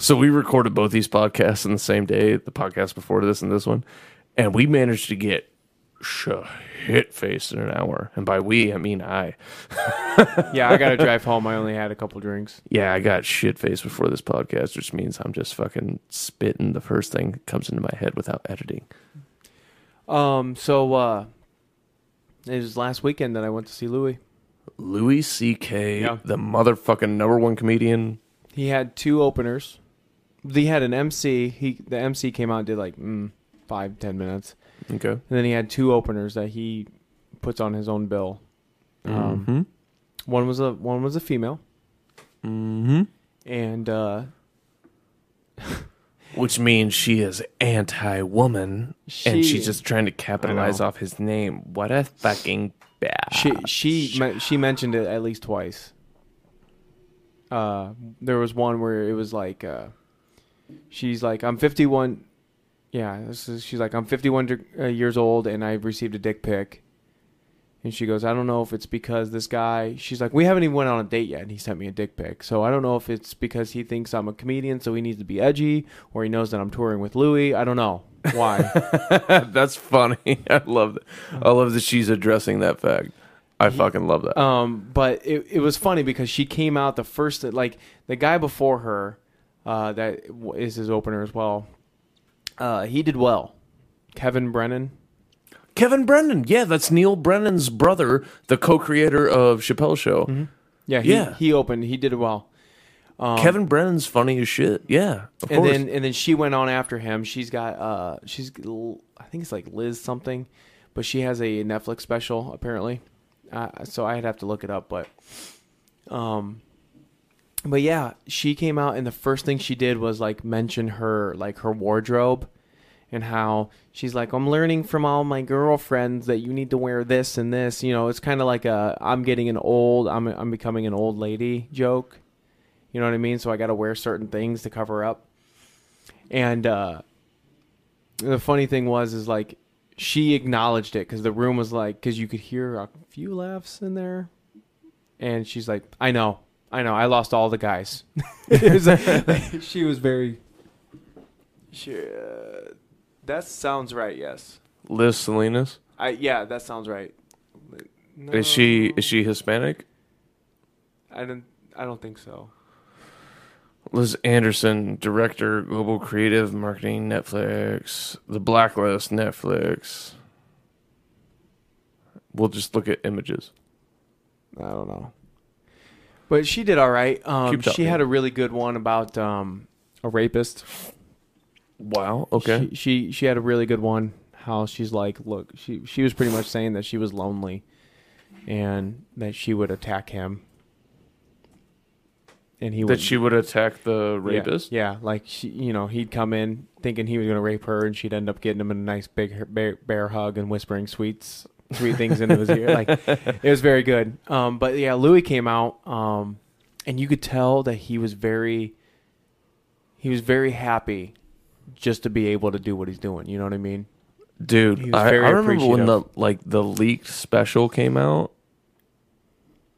so we recorded both these podcasts in the same day, the podcast before this and this one, and we managed to get shit faced in an hour. And by we, I mean I. Yeah, I got to drive home. I only had a couple drinks. Yeah, I got shit faced before this podcast, which means I'm just fucking spitting the first thing that comes into my head without editing. Um, so uh it was last weekend that I went to see Louis. Louis C.K., Yeah. the motherfucking number one comedian. He had two openers. He had an MC. He the MC came out and did like mm, five ten minutes, Okay. and then he had two openers that he puts on his own bill. Um, hmm One was a one was a female, hmm and uh, Which means she is anti woman and She- she's just trying to capitalize off his name. What a fucking bad. she she me- she mentioned it at least twice. Uh, there was one where it was like, uh, she's like, I'm 51. Yeah, this is, she's like, I'm 51 uh, years old and I've received a dick pic. And she goes, I don't know if it's because this guy. She's like, we haven't even went on a date yet, and he sent me a dick pic. So I don't know if it's because he thinks I'm a comedian, so he needs to be edgy, or he knows that I'm touring with Louis. I don't know why. That's funny. I love that. I love that she's addressing that fact. I fucking love that. Um, but it it was funny because she came out the first like the guy before her, uh, that is his opener as well. Uh, he did well. Kevin Brennan. Kevin Brennan. Yeah, that's Neal Brennan's brother, the co-creator of Chappelle Show. Yeah, he, Yeah. he opened. He did well. Kevin Brennan's funny as shit. Yeah, of and course. then and then she went on after him. She's got uh she's I think it's like Liz something, but she has a Netflix special apparently. Uh, so I'd have to look it up, but um, but yeah, she came out and the first thing she did was like mention her like her wardrobe and how she's like I'm learning from all my girlfriends that you need to wear this and this. You know, it's kind of like a I'm getting an old I'm I'm becoming an old lady joke. You know what I mean? So I got to wear certain things to cover up. And uh, the funny thing was, is like she acknowledged it because the room was like, because you could hear a few laughs in there, and she's like, "I know, I know, I lost all the guys." Was like- she was very. She, uh, that sounds right. Yes. Liz Salinas. I yeah, that sounds right. No, Is she is she Hispanic? I don't. I don't think so. Liz Anderson, director, global creative marketing, Netflix, The Blacklist, Netflix. We'll just look at images. I don't know. But she did all right. Um, Keep she talking. had a really good one about um, a rapist. Wow. Okay. She, she she had a really good one. How she's like, look, she she was pretty much saying that she was lonely, and that she would attack him, and he that she would attack the yeah, rapist. Yeah, like she, you know, he'd come in thinking he was gonna rape her, and she'd end up getting him in a nice big bear, bear hug and whispering sweets, sweet things into his ear. Like it was very good. Um, but yeah, Louis came out, um, and you could tell that he was very, he was very happy just to be able to do what he's doing. You know what I mean? Dude, I, I remember when the like the leaked special came out.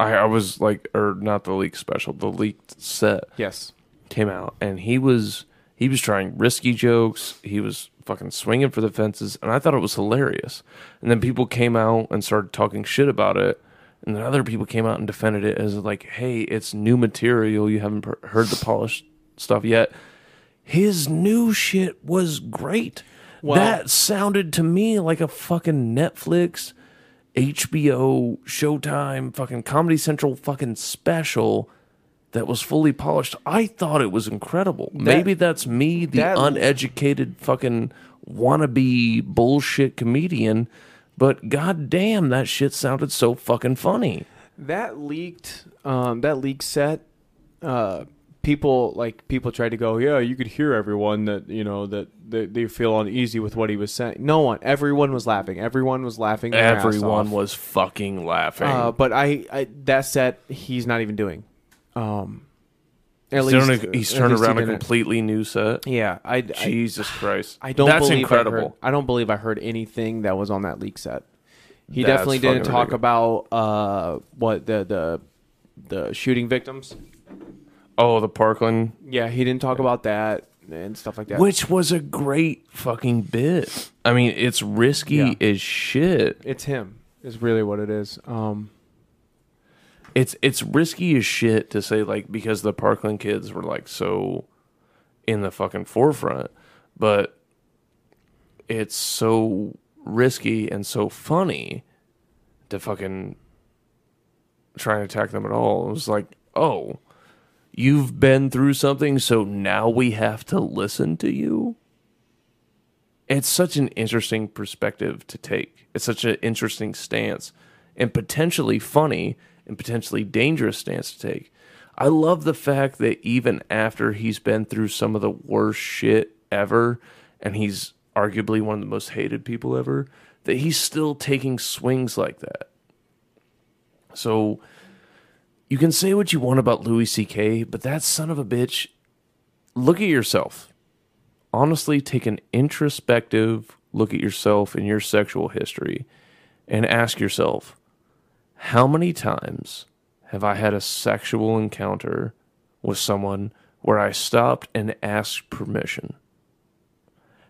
I, I was like, or not the leaked special, the leaked set Yes. came out, and he was he was trying risky jokes. He was fucking swinging for the fences, and I thought it was hilarious. And then people came out and started talking shit about it, and then other people came out and defended it as like, "Hey, it's new material. You haven't per- heard the polished stuff yet." His new shit was great. Well- that sounded to me like a fucking Netflix, HBO, Showtime, fucking Comedy Central fucking special that was fully polished. I thought it was incredible. Maybe that's me, the that- uneducated fucking wannabe bullshit comedian, but goddamn, that shit sounded so fucking funny. That leaked, um, that leaked set, uh, people like people tried to go, yeah, you could hear everyone that you know that they, they feel uneasy with what he was saying. No one, everyone was laughing. Everyone was laughing. Everyone was fucking laughing. Uh, but I, I, that set he's not even doing. Um, at he's least turned, he's turned least he around a completely new set. Yeah, I, I, Jesus Christ. I don't That's believe incredible. I, heard, I don't believe I heard anything that was on that leak set. He That's definitely didn't talk ridiculous. about uh what the the the shooting victims. Oh, the Parkland Yeah, he didn't talk about that and stuff like that. Which was a great fucking bit. I mean, it's risky Yeah. as shit. it's him is really what it is. Um, It's it's risky as shit to say like because the Parkland kids were like so in the fucking forefront, but it's so risky and so funny to fucking try and attack them at all. It was like, oh, you've been through something, so now we have to listen to you. It's such an interesting perspective to take. It's such an interesting stance and potentially funny and potentially dangerous stance to take. I love the fact that even after he's been through some of the worst shit ever and he's arguably one of the most hated people ever, that he's still taking swings like that. So you can say what you want about Louis C.K., but that son of a bitch, look at yourself. Honestly, take an introspective look at yourself and your sexual history and ask yourself, how many times have I had a sexual encounter with someone where I stopped and asked permission?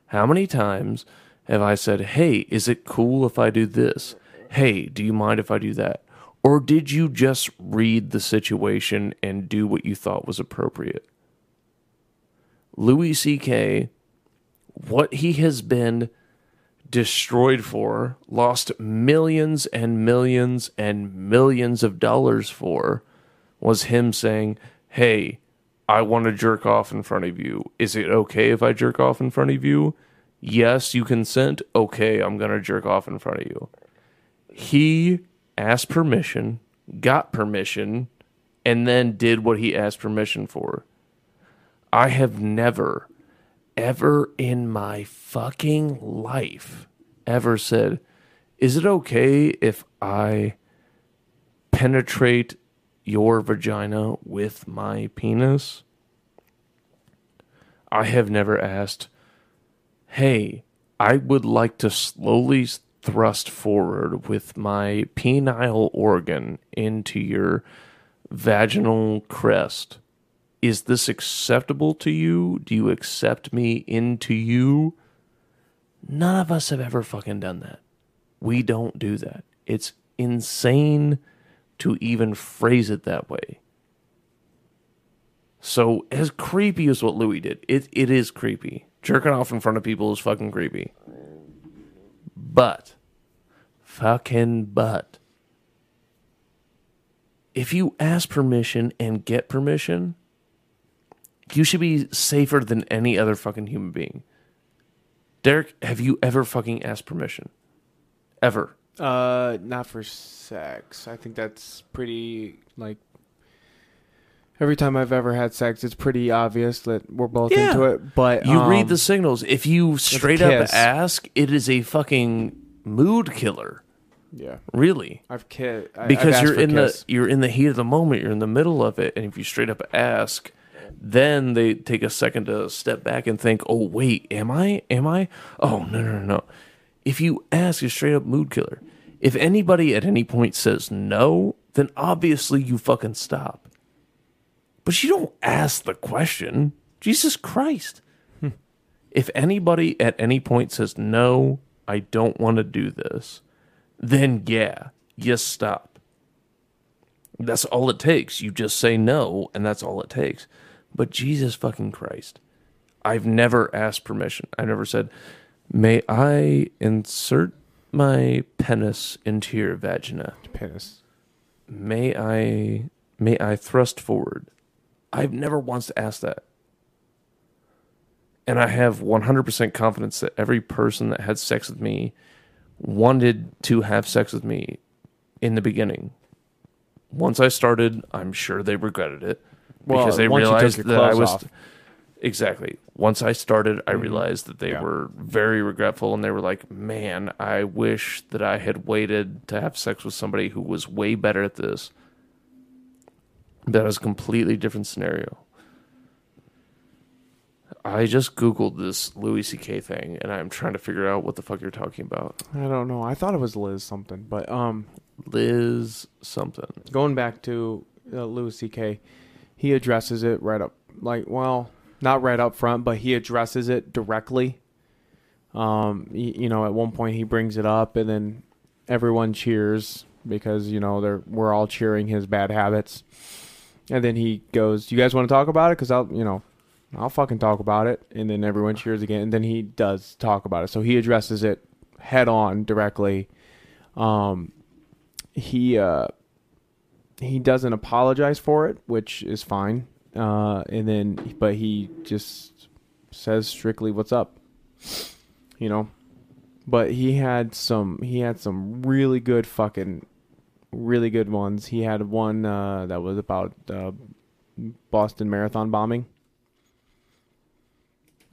How many times have I said, hey, is it cool if I do this? Hey, do you mind if I do that? Or did you just read the situation and do what you thought was appropriate? Louis C.K., what he has been destroyed for, lost millions and millions and millions of dollars for, was him saying, Hey, I want to jerk off in front of you. Is it okay if I jerk off in front of you? Yes, you consent. Okay, I'm going to jerk off in front of you. He asked permission, got permission, and then did what he asked permission for. I have never, ever in my fucking life ever said, Is it okay if I penetrate your vagina with my penis? I have never asked, Hey, I would like to slowly thrust forward with my penile organ into your vaginal crest. Is this acceptable to you? Do you accept me into you? None of us have ever fucking done that. We don't do that. It's insane to even phrase it that way. So, as creepy as what Louis did, it, it is creepy. Jerking off in front of people is fucking creepy. But, fucking but, if you ask permission and get permission, you should be safer than any other fucking human being. Derek, have you ever fucking asked permission? Ever? Uh, not for sex. I think that's pretty like. Every time I've ever had sex, it's pretty obvious that we're both Yeah. into it. But You um, read the signals. If you straight up kiss. ask, it is a fucking mood killer. Yeah, Really. I've I've because you're in the you're in the heat of the moment you're in the middle of it and if you straight up ask then they take a second to step back and think oh wait am i am i oh no no no no if you ask a straight up mood killer if anybody at any point says no then obviously you fucking stop but you don't ask the question jesus christ if anybody at any point says no i don't want to do this then yeah, you stop. That's all it takes. You just say no, and that's all it takes. But Jesus fucking Christ, I've never asked permission. I never said, "May I insert my penis into your vagina? penis. May I may I thrust forward?" I've never once asked that. And I have 100% confidence that every person that had sex with me wanted to have sex with me in the beginning. Once I started, I'm sure they regretted it Well, because they realized that I was off. exactly. Once I started, I realized that they Yeah. were very regretful and they were like, "Man, I wish that I had waited to have sex with somebody who was way better at this." That is a completely different scenario. I just googled this Louis C.K. thing, and I'm trying to figure out what the fuck you're talking about. I don't know. I thought it was Liz something, but um, Liz something. going back to uh, Louis C.K., he addresses it right up, like, well, not right up front, but he addresses it directly. Um, y- you know, at one point he brings it up, and then everyone cheers because you know they're we're all cheering his bad habits. And then he goes, "You guys want to talk about it? Because I'll, you know, I'll fucking talk about it." And then everyone cheers again, and then he does talk about it. So he addresses it head on directly. Um, he uh, he doesn't apologize for it, which is fine. Uh, and then, but he just says strictly, "What's up?" You know. But he had some. He had some really good fucking, really good ones. He had one uh, that was about uh, Boston Marathon bombing.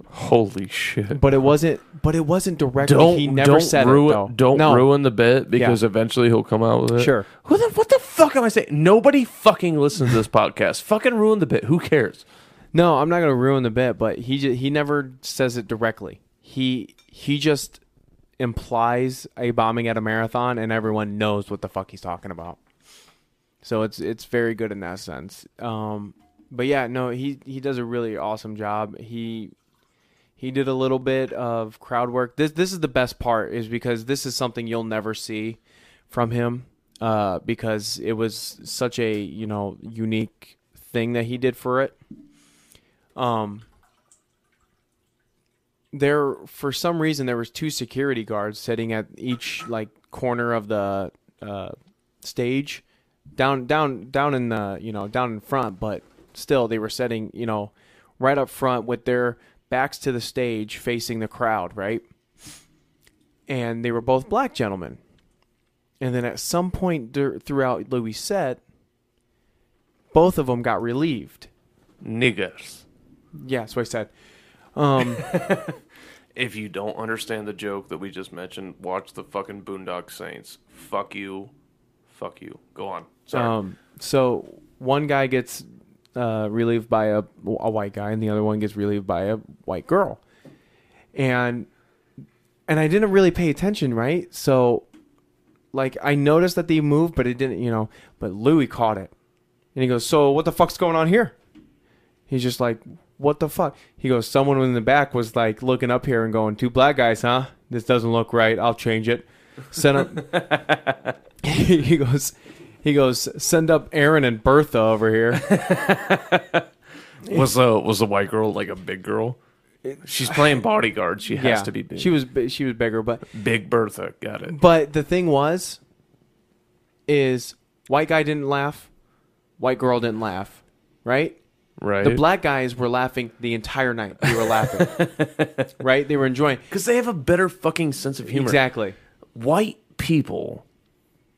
Holy shit! But it wasn't. But it wasn't directly. Don't he never don't said ruin it though. don't No. ruin the bit because eventually he'll come out with it. Sure. Who the what the fuck am I saying? Nobody fucking listens to this podcast. Fucking ruin the bit. Who cares? No, I'm not gonna ruin the bit, but he ju- he never says it directly. He he just implies a bombing at a marathon, and everyone knows what the fuck he's talking about. So it's it's very good in that sense. Um, but yeah, no, he he does a really awesome job. He he did a little bit of crowd work. This this is the best part, is because this is something you'll never see from him, uh, because it was such a you know unique thing that he did for it. Um, there for some reason there was two security guards sitting at each like corner of the uh, stage, down down down in the you know down in front, but still they were sitting you know right up front with their backs to the stage facing the crowd, right? And they were both black gentlemen. And then at some point dur- throughout Louis' set, both of them got relieved. Niggers. Yeah, that's what I said. Um, If you don't understand the joke that we just mentioned, watch the fucking Boondock Saints. Fuck you. Fuck you. Go on. Sorry. um, so one guy gets uh, relieved by a, a white guy, and the other one gets relieved by a white girl. And and I didn't really pay attention, right? So, like, I noticed that they moved, but it didn't, you know. But Louis caught it, and he goes, "So what the fuck's going on here?" He's just like, "What the fuck?" He goes, "Someone in the back was like looking up here and going, two black guys, huh? This doesn't look right. I'll change it." Send up. he goes, he goes, send up Aaron and Bertha over here. was the was the white girl like a big girl? She's playing bodyguard. She has to be big. She was she was bigger, but Big Bertha. Got it. but the thing was, is white guy didn't laugh, white girl didn't laugh, right? Right? The black guys were laughing the entire night. They were laughing, right? They were enjoying. because they have a better fucking sense of humor. Exactly. white people,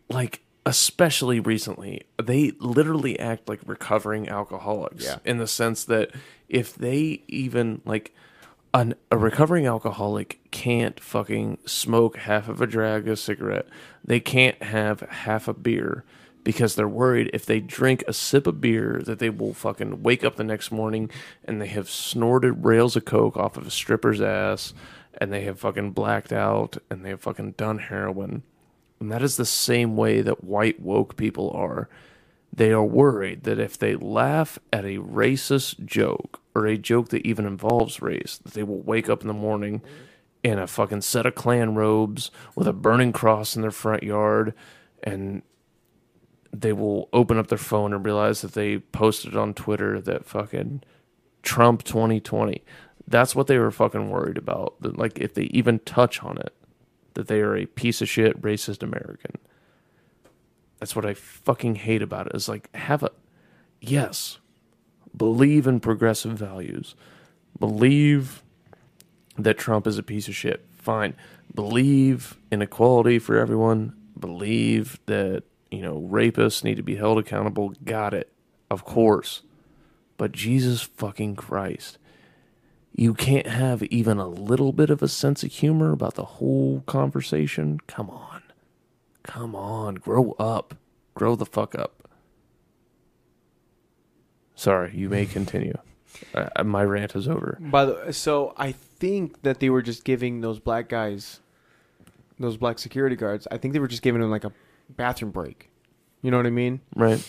like especially recently, they literally act like recovering alcoholics Yeah. in the sense that if they even like an, a recovering alcoholic can't fucking smoke half of a drag of cigarette, they can't have half a beer because they're worried if they drink a sip of beer that they will fucking wake up the next morning and they have snorted rails of coke off of a stripper's ass and they have fucking blacked out and they have fucking done heroin. And that is the same way that white woke people are. They are worried that if they laugh at a racist joke or a joke that even involves race, that they will wake up in the morning in a fucking set of Klan robes with a burning cross in their front yard and they will open up their phone and realize that they posted on Twitter that fucking Trump 2020. That's what they were fucking worried about. That like if they even touch on it, that they are a piece of shit racist American. That's what I fucking hate about it. Is like have a yes, believe in progressive values. Believe that Trump is a piece of shit. Fine. Believe in equality for everyone. Believe that, you know, rapists need to be held accountable. Got it. Of course. But Jesus fucking Christ. You can't have even a little bit of a sense of humor about the whole conversation? Come on. Come on. Grow up. Grow the fuck up. Sorry, you may continue. Uh, my rant is over. By the so I think that they were just giving those black guys, those black security guards. I think they were just giving them like a bathroom break. You know what I mean? Right.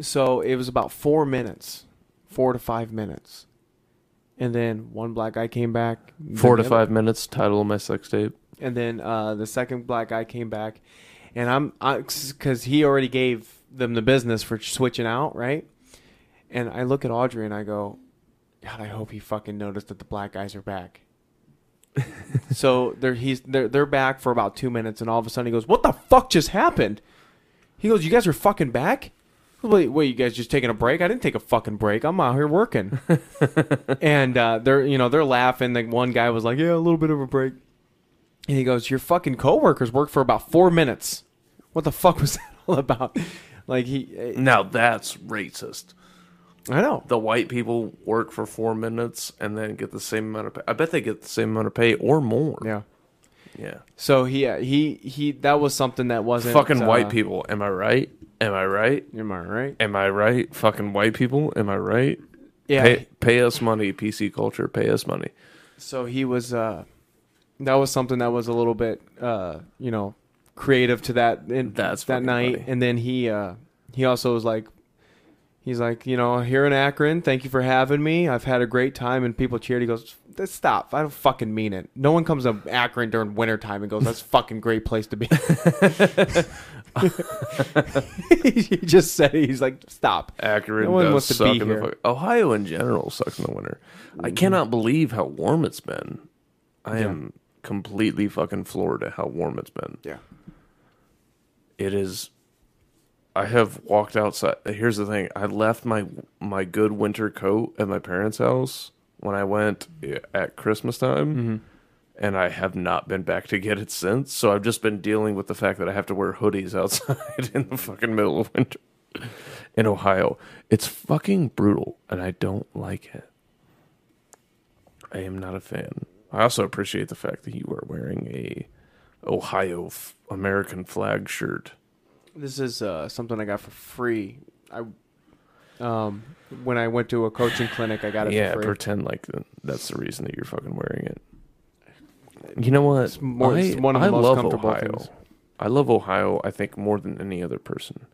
So it was about four minutes, four to five minutes, and then one black guy came back. Four to other- five minutes. Title of my sex tape. and then uh, the second black guy came back, and I'm because he already gave them the business for switching out, right? And I look at Audrey and I go, God, I hope he fucking noticed that the black guys are back. so they're he's they're they're back for about two minutes, and all of a sudden he goes, "What the fuck just happened?" He goes, "You guys are fucking back." Wait, wait, you guys just taking a break? I didn't take a fucking break. I'm out here working. and uh, they're, you know, they're laughing. Like one guy was like, "Yeah, a little bit of a break." And he goes, "Your fucking coworkers worked for about four minutes. What the fuck was that all about?" Like he, Now that's racist. I know. The white people work for four minutes and then get the same amount of pay. I bet they get the same amount of pay or more. Yeah. Yeah. So he, he, he. That was something that wasn't Fucking uh, white people. Am I right? Am I right? Am I right? Am I right? Fucking white people. Am I right? Yeah. Pay, pay us money, PC culture. Pay us money. So he was. uh That was something that was a little bit, uh you know, creative to that. In, That's that fucking night, funny. and then he, uh he also was like. He's like, you know, here in Akron, thank you for having me. I've had a great time, and people cheered. He goes, "Stop! I don't fucking mean it. No one comes to Akron during wintertime and goes, that's a fucking great place to be." he just said, it. "He's like, stop." Akron No one does wants to suck be in the here. fuck. Ohio in general sucks in the winter. I mm-hmm. cannot believe how warm it's been. I Yeah. am completely fucking floored at how warm it's been. Yeah. It is. I have walked outside. Here's the thing: I left my my good winter coat at my parents' house when I went eh, at Christmas time, Mm-hmm. and I have not been back to get it since. So I've just been dealing with the fact that I have to wear hoodies outside in the fucking middle of winter in Ohio. It's fucking brutal, and I don't like it. I am not a fan. I also appreciate the fact that you are wearing a Ohio f- American flag shirt. This is uh, something I got for free. I um when I went to a coaching clinic, I got it Yeah, for free. pretend like th- that's the reason that you're fucking wearing it. You know what? It's more- it's I, one of the I most love comfortable Ohio. things. I love Ohio. I think more than any other person.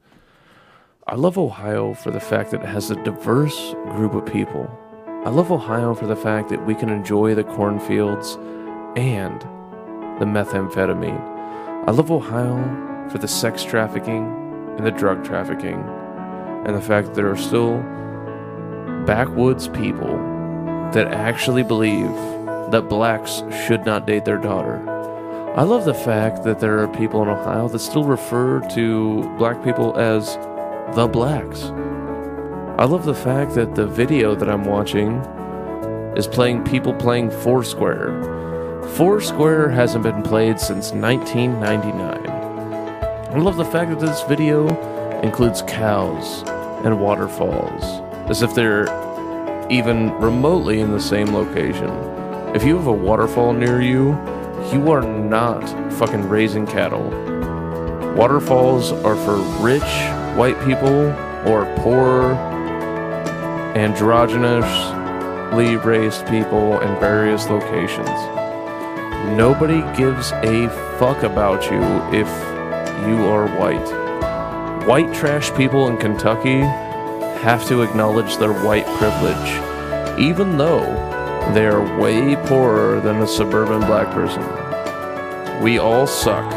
I love Ohio for the fact that it has a diverse group of people. I love Ohio for the fact that we can enjoy the cornfields and the methamphetamine. I love Ohio for the sex trafficking and the drug trafficking and the fact that there are still backwoods people that actually believe that blacks should not date their daughter. I love the fact that there are people in Ohio that still refer to black people as the blacks. I love the fact that the video that I'm watching is playing people playing Foursquare. Foursquare hasn't been played since 1999. I love the fact that this video includes cows and waterfalls, as if they're even remotely in the same location. If you have a waterfall near you, you are not fucking raising cattle. Waterfalls are for rich white people or poor, androgynously raised people in various locations. Nobody gives a fuck about you if you are white. White trash people in Kentucky have to acknowledge their white privilege, even though they are way poorer than a suburban black person. We all suck.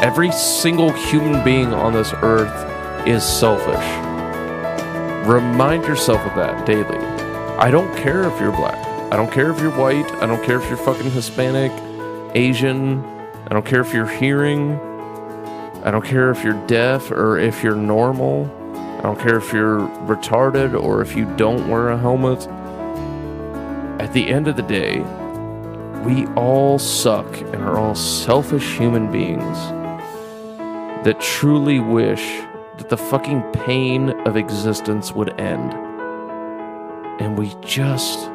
Every single human being on this earth is selfish. Remind yourself of that daily. I don't care if you're black. I don't care if you're white. I don't care if you're fucking Hispanic, Asian. I don't care if you're hearing. I don't care if you're deaf or if you're normal. I don't care if you're retarded or if you don't wear a helmet. At the end of the day, we all suck and are all selfish human beings that truly wish that the fucking pain of existence would end. And we just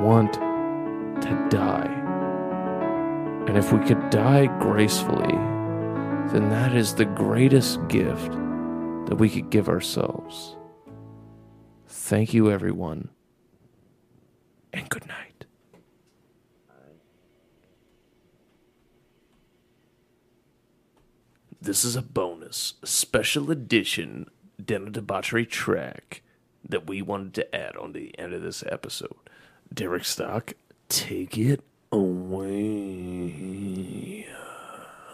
want to die. And if we could die gracefully, then that is the greatest gift that we could give ourselves. Thank you, everyone, and good night. This is a bonus, special edition of Debauchery track that we wanted to add on the end of this episode. Derek Stock, take it away.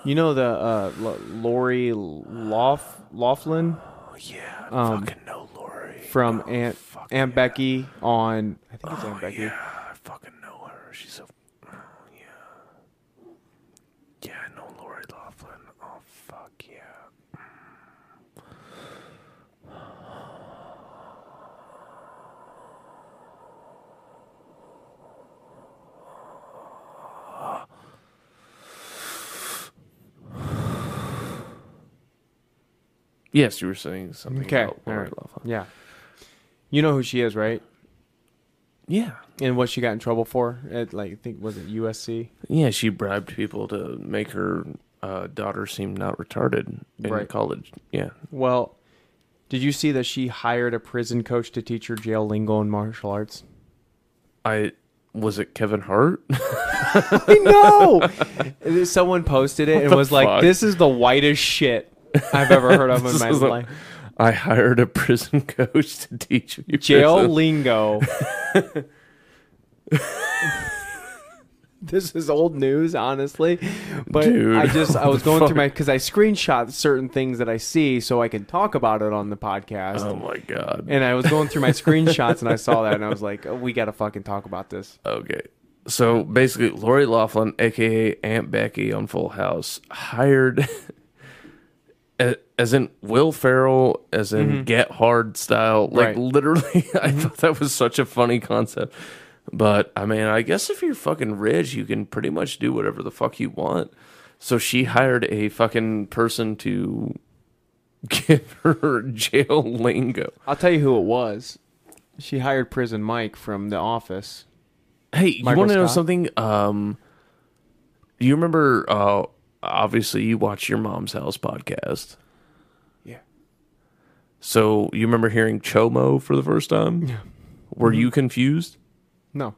You know the uh, L- Lori Lough- Loughlin Oh, yeah, I Um, fucking know Lori. from Oh, Aunt Aunt. Becky on I think it's Oh, Aunt Becky. Yeah, I fucking know her. She's so. Oh, yeah. Yeah, I know Lori Loughlin. Oh, fuck yeah. Yes, you were saying something Okay, about Lori. Loughlin. Yeah. You know who she is, right? Yeah. And what she got in trouble for at like I think was it USC? Yeah, she bribed people to make her uh, daughter seem not retarded in Right. college. Yeah. Well, did you see that she hired a prison coach to teach her jail lingo and martial arts? I was it Kevin Hart? I know. Someone posted it and was like, "This is the whitest shit I've ever heard of in my life." I hired a prison coach to teach me Jail prison. lingo. this is old news, honestly. But Dude, I just I was going through my because I screenshot certain things that I see so I can talk about it on the podcast. Oh my god. And I was going through my screenshots and I saw that and I was like, oh, we got to fucking talk about this. Okay. So basically, Lori Loughlin, aka Aunt Becky on Full House, hired, as in Will Ferrell, as in Get Hard style. Like Right. literally, I thought that was such a funny concept. But I mean, I guess if you're fucking rich, you can pretty much do whatever the fuck you want. So she hired a fucking person to give her jail lingo. I'll tell you who it was. She hired Prison Mike from The Office. Hey, you want to know something? Um, do you remember? Uh, obviously, you watch your mom's house podcast. Yeah. So you remember hearing Chomo for the first time? Yeah. Were Mm-hmm. you confused? No.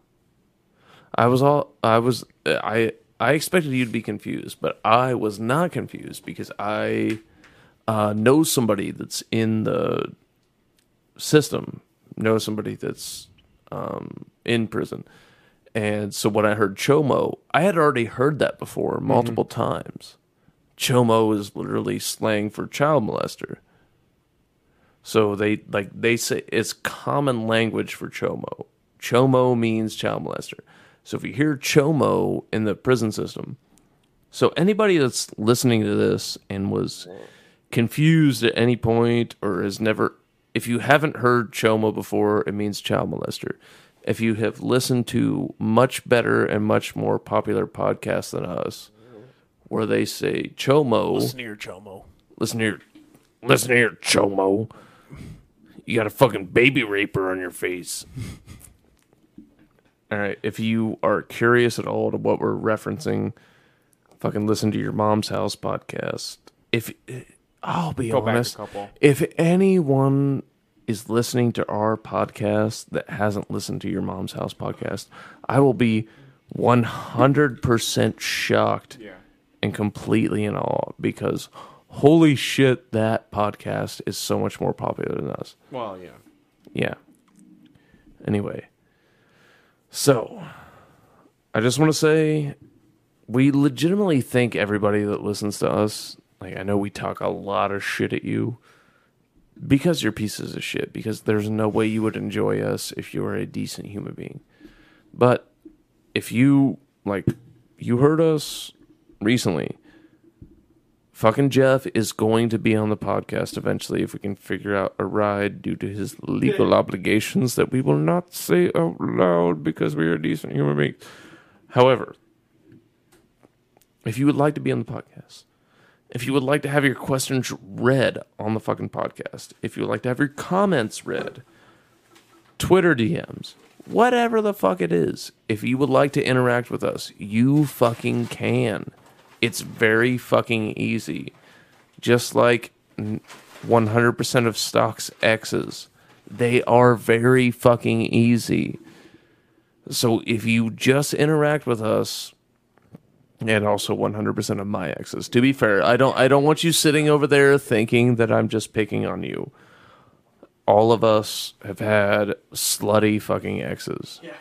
I was all. I was. I. I expected you to be confused, but I was not confused because I uh, know somebody that's in the system. Know somebody that's um, in prison, and so when I heard Chomo, I had already heard that before mm-hmm. multiple times. Chomo is literally slang for child molester. So they like they say it's common language for chomo. Chomo means child molester. So if you hear chomo in the prison system, so anybody that's listening to this and was confused at any point or has never if you haven't heard Chomo before, it means child molester. If you have listened to much better and much more popular podcasts than us, where they say Chomo, Listen to your chomo. listen here, listen here, Chomo, you got a fucking baby raper on your face. All right, if you are curious at all to what we're referencing, fucking listen to your mom's house podcast. If I'll be Go back a honest, couple. if anyone is listening to our podcast that hasn't listened to your mom's house podcast, I will be 100% shocked Yeah. and completely in awe because holy shit, that podcast is so much more popular than us. Well, yeah. Yeah. Anyway, so I just want to say we legitimately thank everybody that listens to us. Like, I know we talk a lot of shit at you because you're pieces of shit, because there's no way you would enjoy us if you were a decent human being. But if you, like, you heard us recently, fucking Jeff is going to be on the podcast eventually if we can figure out a ride due to his legal obligations that we will not say out loud because we are decent human beings. However, if you would like to be on the podcast, if you would like to have your questions read on the fucking podcast, if you would like to have your comments read, Twitter DMs, whatever the fuck it is, if you would like to interact with us, you fucking can. It's very fucking easy. Just like 100% of stocks X's, they are very fucking easy. So if you just interact with us, and also 100% of my exes. To be fair, I don't I don't want you sitting over there thinking that I'm just picking on you. All of us have had slutty fucking exes. Yeah.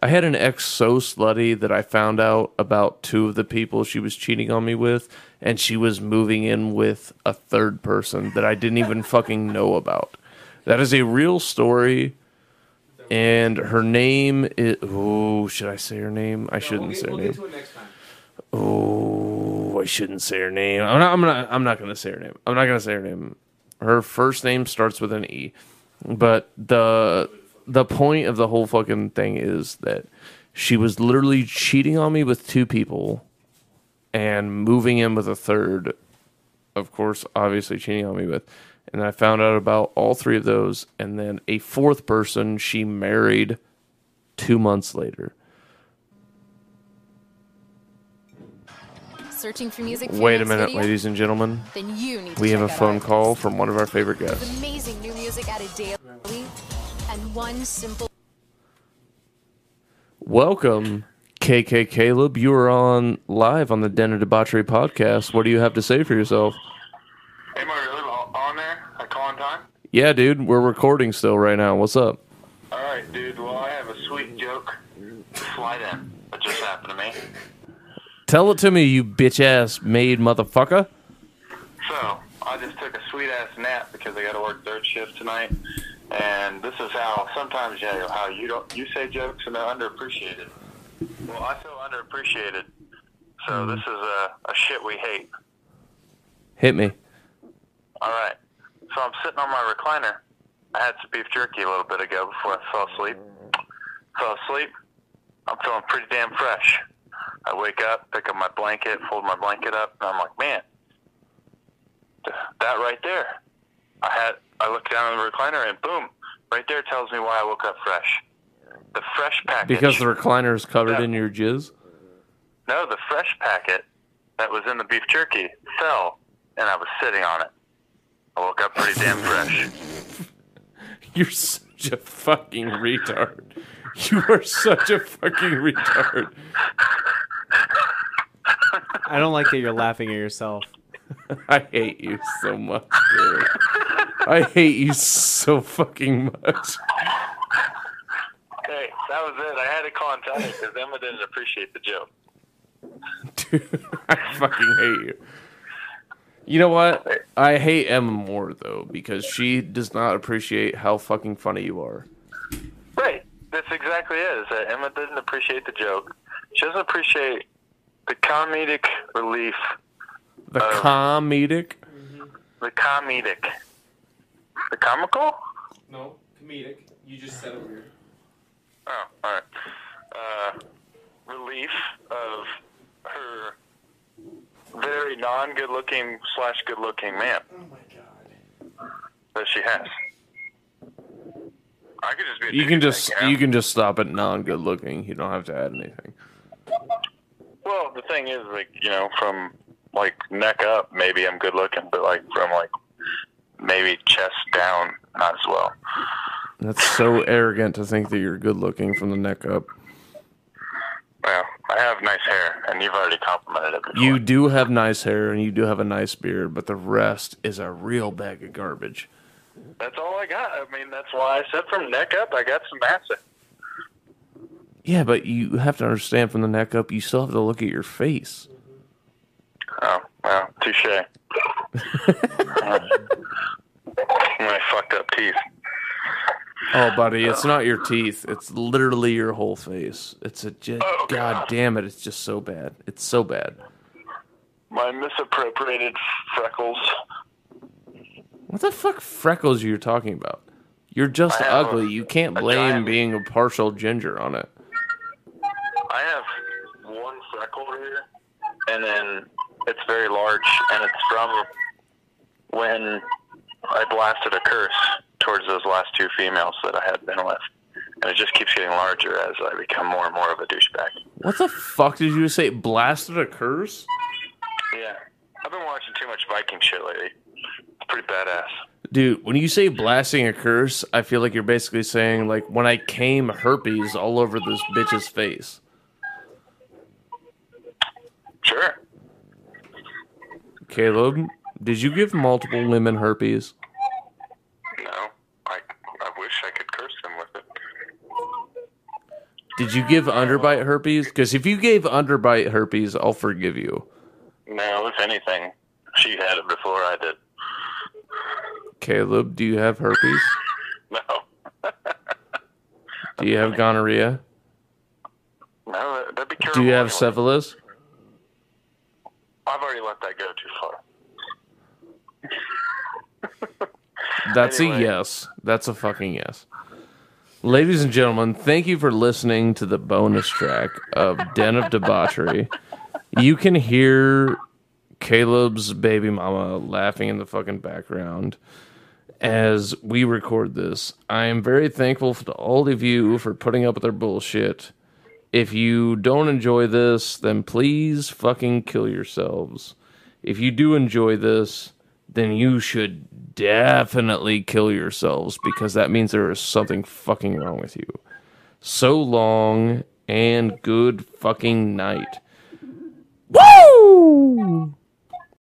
I had an ex so slutty that I found out about two of the people she was cheating on me with and she was moving in with a third person that I didn't even fucking know about. That is a real story. And her name is oh, should I say her name? I shouldn't say her name. Oh, I shouldn't say her name. I'm not. I'm not. I'm not going to say her name. I'm not going to say her name. Her first name starts with an E, but the the point of the whole fucking thing is that she was literally cheating on me with two people, and moving in with a third. Of course, obviously cheating on me with, and I found out about all three of those, and then a fourth person she married two months later. Searching for music. For Wait a minute, video? ladies and gentlemen. Then you need to We have a phone call from one of our favorite guests. Amazing new music added daily, and one simple. Welcome, KK Caleb. You are on live on the Den of Debauchery podcast. What do you have to say for yourself? Am I really on- on there? I call on time? Yeah, dude, we're recording still right now. What's up? All right, dude. Well, I have a sweet joke. Slide in. That just happened to me. Tell it to me, you bitch ass maid motherfucker. So, I just took a sweet ass nap because I got to work third shift tonight. And this is how sometimes, you know, how you don't you say jokes and they're underappreciated. Well, I feel underappreciated. So hmm. this is a, a shit we hate. Hit me. All right. So I'm sitting on my recliner. I had some beef jerky a little bit ago before I fell asleep. Fell asleep. I'm feeling pretty damn fresh. I wake up, pick up my blanket, fold my blanket up, and I'm like, man, that right there. I had. I look down in the recliner, and boom, right there tells me why I woke up fresh. The fresh packet. Because the recliner is covered Yeah. in your jizz? no, the fresh packet that was in the beef jerky fell, and I was sitting on it. I woke up pretty damn fresh. You're such a fucking retard. You are such a fucking retard. I don't like that you're laughing at yourself. I hate you so much, dude. I hate you so fucking much. Hey, that was it. I had to call and tell you because Emma didn't appreciate the joke. Dude, I fucking hate you. You know what? I hate Emma more though because she does not appreciate how fucking funny you are. Right. That's exactly it. Is that Emma didn't appreciate the joke. She doesn't appreciate the comedic relief, The comedic. the comedic, the comical. No, comedic. You just said it weird. Oh, all right. Uh, relief of her very non-good-looking slash good-looking man Oh my god. that she has. I could just be. A You can just know? you can just stop at non good looking. You don't have to add anything. Well, the thing is, like you know, from like neck up, maybe I'm good looking, but like from like maybe chest down, not as well. That's so arrogant to think that you're good looking from the neck up. Well, I have nice hair, and you've already complimented it before. You do have nice hair and you do have a nice beard, but the rest is a real bag of garbage. That's all I got. I mean, that's why I said from neck up, I got some asset. Yeah, but you have to understand from the neck up, you still have to look at your face. Oh, well, touche. My fucked up teeth. Oh, buddy, it's not your teeth. It's literally your whole face. It's a just, Oh, God God. damn it. It's just so bad. It's so bad. My misappropriated freckles. What the fuck freckles are you talking about? You're just ugly. a- You can't blame giant- being a partial ginger on it. I have one freckle here, and then it's very large, and it's from when I blasted a curse towards those last two females that I had been with. And it just keeps getting larger as I become more and more of a douchebag. What the fuck did you say? Blasted a curse? Yeah. I've been watching too much Viking shit lately. It's pretty badass. Dude, when you say blasting a curse, I feel like you're basically saying, like, when I came herpes all over this bitch's face. Sure. Caleb, did you give multiple women herpes? No. I, I wish I could curse them with it. Did you give underbite herpes? Because if you gave underbite herpes, I'll forgive you. No, if anything, she had it before I did. Caleb, do you have herpes? No. Do you have gonorrhea? No, that- that'd be curable. Do you have syphilis? I've already let that go too far. That's Anyway. a yes. That's a fucking yes. Ladies and gentlemen, thank you for listening to the bonus track of Den of Debauchery. You can hear Caleb's baby mama laughing in the fucking background as we record this. I am very thankful to all of you for putting up with our bullshit. If you don't enjoy this, then please fucking kill yourselves. If you do enjoy this, then you should definitely kill yourselves because that means there is something fucking wrong with you. So long and good fucking night. Woo!